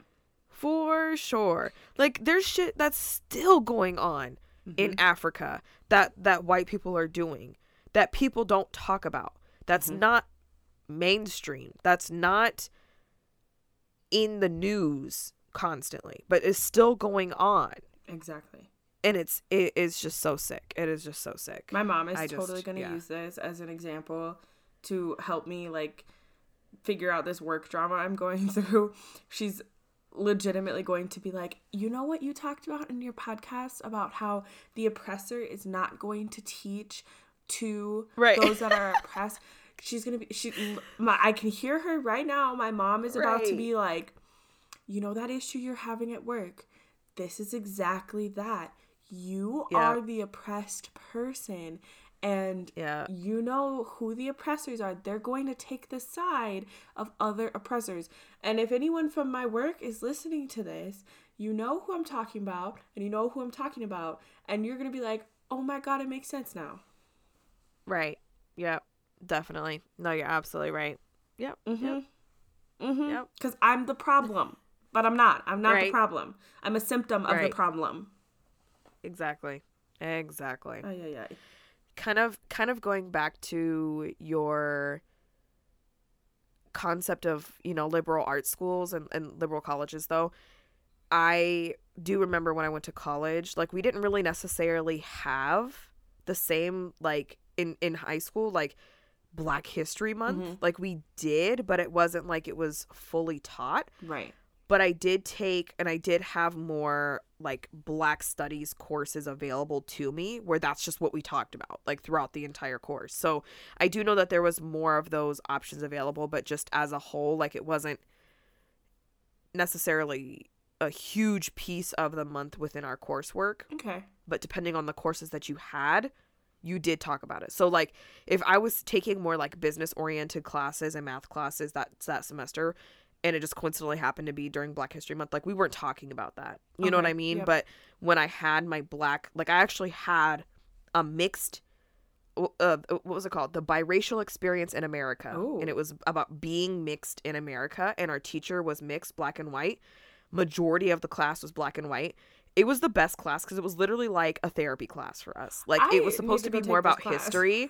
For sure. Like there's shit that's still going on in Mm-hmm. Africa that that white people are doing that people don't talk about. That's Mhm. not mainstream. That's not in the news constantly, but is still going on. exactly And it's it is just so sick. It is just so sick. my mom is I just- totally going to yeah. use this as an example to help me like figure out this work drama i'm going [LAUGHS] through she's legitimately going to be like you know what you talked about in your podcast about how the oppressor is not going to teach to Right. those that are oppressed? [LAUGHS] She's gonna be she my i can hear her right now. My mom is about to be like you know that issue you're having at work? This is exactly that. You Yeah. are the oppressed person and Yeah. you know who the oppressors are they're going to take the side of other oppressors and if anyone from my work is listening to this you know who i'm talking about and you know who i'm talking about and you're going to be like oh my god it makes sense now Right. Yep. Definitely. No, you're absolutely right. Yep. mm-hmm Yep. mm-hmm Yep. because i'm the problem but i'm not i'm not the problem i'm a symptom of the problem Exactly. Exactly. ay, ay, ay. Kind of kind of going back to your concept of you know liberal arts schools and, and liberal colleges though i do remember when i went to college like we didn't really necessarily have the same like in in high school like black history month. Mhm. like we did but it wasn't like it was fully taught. Right but I did take and I did have more like black studies courses available to me where that's just what we talked about like throughout the entire course. So I do know that there was more of those options available, but just as a whole, like it wasn't necessarily a huge piece of the month within our coursework. Okay. But depending on the courses that you had you did talk about it. So like if i was taking more like business oriented classes and math classes that that semester and it just coincidentally happened to be during Black History Month. Like we weren't talking about that. You know what I mean? yep. But when I had my black, like I actually had a mixed. Uh, what was it called? The biracial experience in America, Ooh. and it was about being mixed in America. And our teacher was mixed, black and white. Majority of the class was black and white. It was the best class because it was literally like a therapy class for us. Like I it was supposed to to be more about class. history.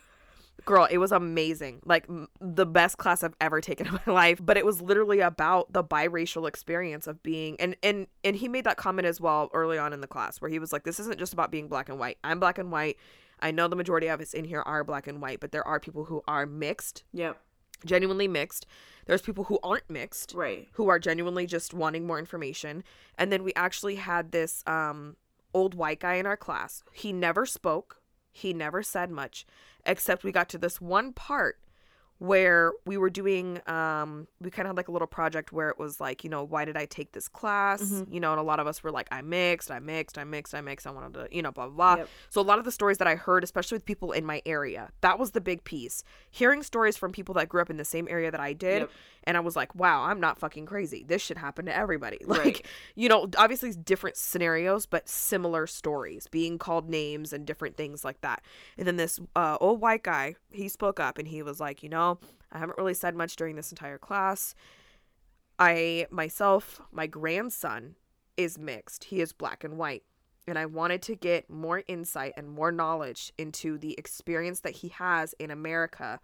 Girl, it was amazing. Like m- the best class I've ever taken [LAUGHS] in my life, but it was literally about the biracial experience of being and and and he made that comment as well early on in the class where he was like this isn't just about being black and white. I'm black and white. I know the majority of us in here are black and white, but there are people who are mixed, Yep. genuinely mixed. There's people who aren't mixed Right. who are genuinely just wanting more information. And then we actually had this um, old white guy in our class. He never spoke, he never said much, except we got to this one part where we were doing um we kind of had like a little project where it was like you know why did i take this class Mhm. you know and a lot of us were like i mixed i mixed i mixed i mixed i wanted to you know blah blah blah Yep. so a lot of the stories that I heard, especially with people in my area, that was the big piece. Hearing stories from people that grew up in the same area that I did, Yep. and I was like, wow, I'm not fucking crazy. This should happen to everybody. [LAUGHS] Like, Right. you know, obviously different scenarios, but similar stories, being called names and different things like that. And then this uh, old white guy, he spoke up and he was like, you know, I haven't really said much during this entire class. I myself, my grandson is mixed. He is black and white. And I wanted to get more insight and more knowledge into the experience that he has in America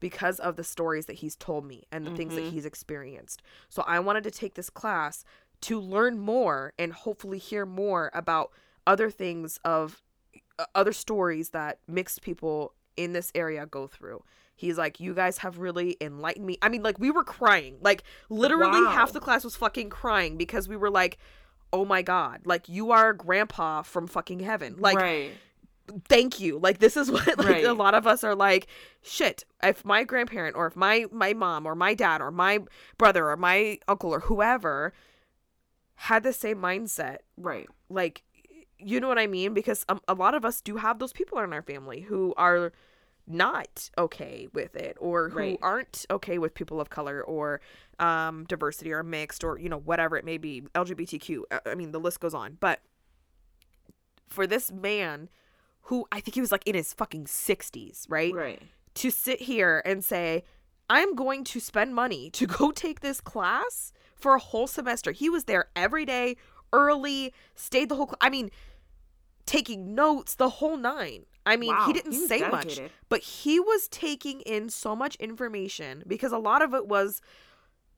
because of the stories that he's told me and the things that Mhm. he's experienced. So I wanted to take this class to learn more and hopefully hear more about other things of uh, other stories that mixed people in this area go through. He's like, You guys have really enlightened me. I mean, like, we were crying. Like, literally, Wow. half the class was fucking crying because we were like, Oh my God, like, you are grandpa from fucking heaven. Like, right. thank you like this is [LAUGHS] what like Right. a lot of us are like shit if my grandparent or if my my mom or my dad or my brother or my uncle or whoever had the same mindset Right. like you know what i mean because um, a lot of us do have those people in our family who are not okay with it or who Right. aren't okay with people of color or um diversity or mixed or you know whatever it may be lgbtq I- i mean the list goes on but for this man who i think he was like in his fucking 60s right Right. to sit here and say, I'm going to spend money to go [LAUGHS] take this class for a whole semester. He was there every day, early, stayed the whole cl- I mean, taking notes, the whole nine. I mean, Wow, he didn't he say much, but he was taking in so much information because a lot of it was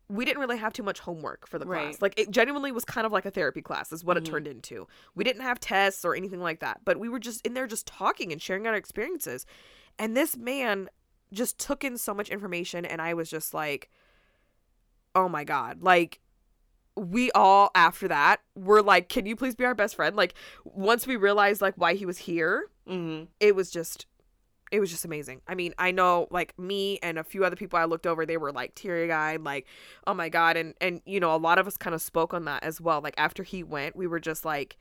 we didn't really have too much homework for the class. Like it genuinely was kind of like a therapy class is what Mhm. it turned into. We didn't have tests or anything like that, but we were just in there just talking and sharing our experiences. And this man just took in so much information and I was just like oh my god. Like we all after that were like can you please be our best friend? Like once we realized like why he was here, Mm-hmm. it was just it was just amazing. I mean, I know like me and a few other people I looked over, they were like teary eyed, like, oh my God. And and you know, a lot of us kind of spoke on that as well. Like after he went, we were just like,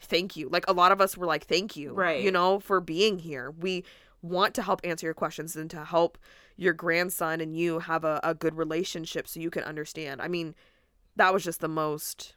Thank you. Like a lot of us were like, Thank you. Right. You know, for being here. We want to help answer your questions and to help your grandson and you have a, a good relationship so you can understand. I mean, that was just the most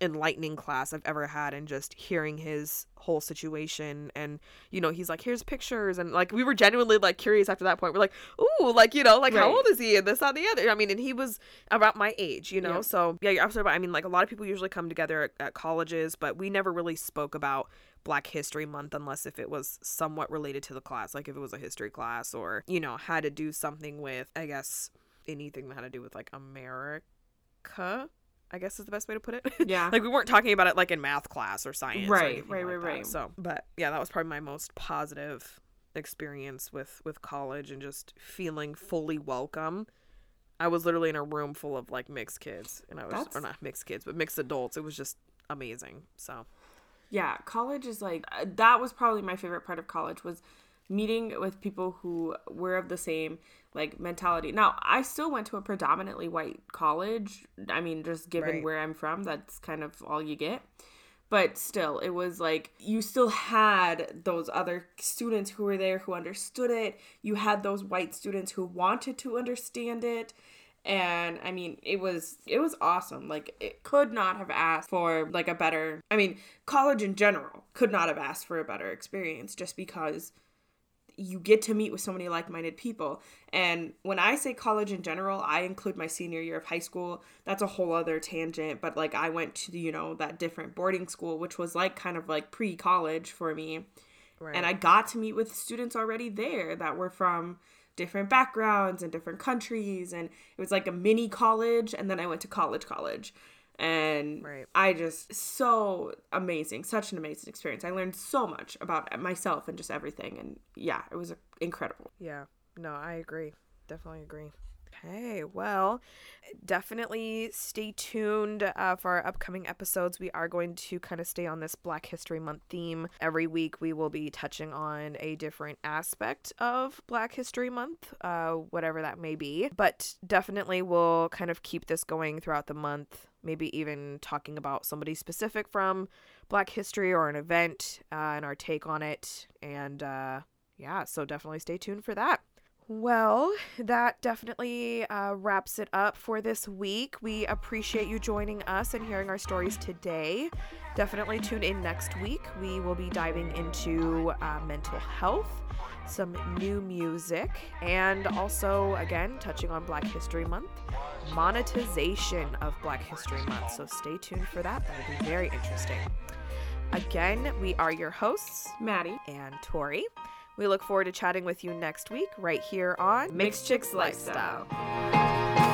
enlightening class I've ever had and just hearing his whole situation. And you know he's like here's pictures. And like we were genuinely like curious after that point. We're like ooh like you know like how old is he? And this and the other. I mean and he was about my age you know? Yeah. so yeah you're absolutely right. I mean like a lot of people usually come together at, at colleges but we never really spoke about Black History Month unless if it was somewhat related to the class like if it was a history class or you know had to do something with I guess anything that had to do with like America I guess is the best way to put it Yeah. [LAUGHS] like we weren't talking about it like in math class or science Right, anything right, like right, that. right. so but yeah that was probably my most positive experience with with college and just feeling fully welcome i was literally in a room full of like mixed kids and i was That's- or not mixed kids but mixed adults it was just amazing so Yeah, college is like uh, that was probably my favorite part of college was meeting with people who were of the same like mentality. Now, I still went to a predominantly white college. I mean, just given Right. where I'm from, that's kind of all you get. But still, it was like you still had those other students who were there who understood it. You had those white students who wanted to understand it. and I mean it was it was awesome. Like it could not have asked for like a better. I mean, college in general could not have asked for a better experience just because you get to meet with so many like-minded people. And when i say college in general i include my senior year of high school. That's a whole other tangent but like i went to you know that different boarding school which was like kind of like pre-college for me. Right. and i got to meet with students already there that were from different backgrounds and different countries. And it was like a mini college and then i went to college college and right. I just so amazing, such an amazing experience. I learned so much about myself and just everything, and yeah, it was incredible. Yeah, no, I agree, definitely agree. Okay, well, definitely stay tuned uh, for our upcoming episodes. We are going to kind of stay on this Black History Month theme. Every week, we will be touching on a different aspect of Black History Month, uh, whatever that may be. But definitely, we'll kind of keep this going throughout the month, maybe even talking about somebody specific from Black history or an event uh, and our take on it. And uh, yeah, so definitely stay tuned for that. Well, that definitely uh, wraps it up for this week. We appreciate you joining us and hearing our stories today. Definitely tune in next week. We will be diving into uh, mental health, some new music, and also, again, touching on Black History Month, monetization of Black History Month. So stay tuned for that. That'll be very interesting. Again, we are your hosts, Maddie and Tori. We look forward to chatting with you next week right here on Mixed Chicks Lifestyle. Lifestyle.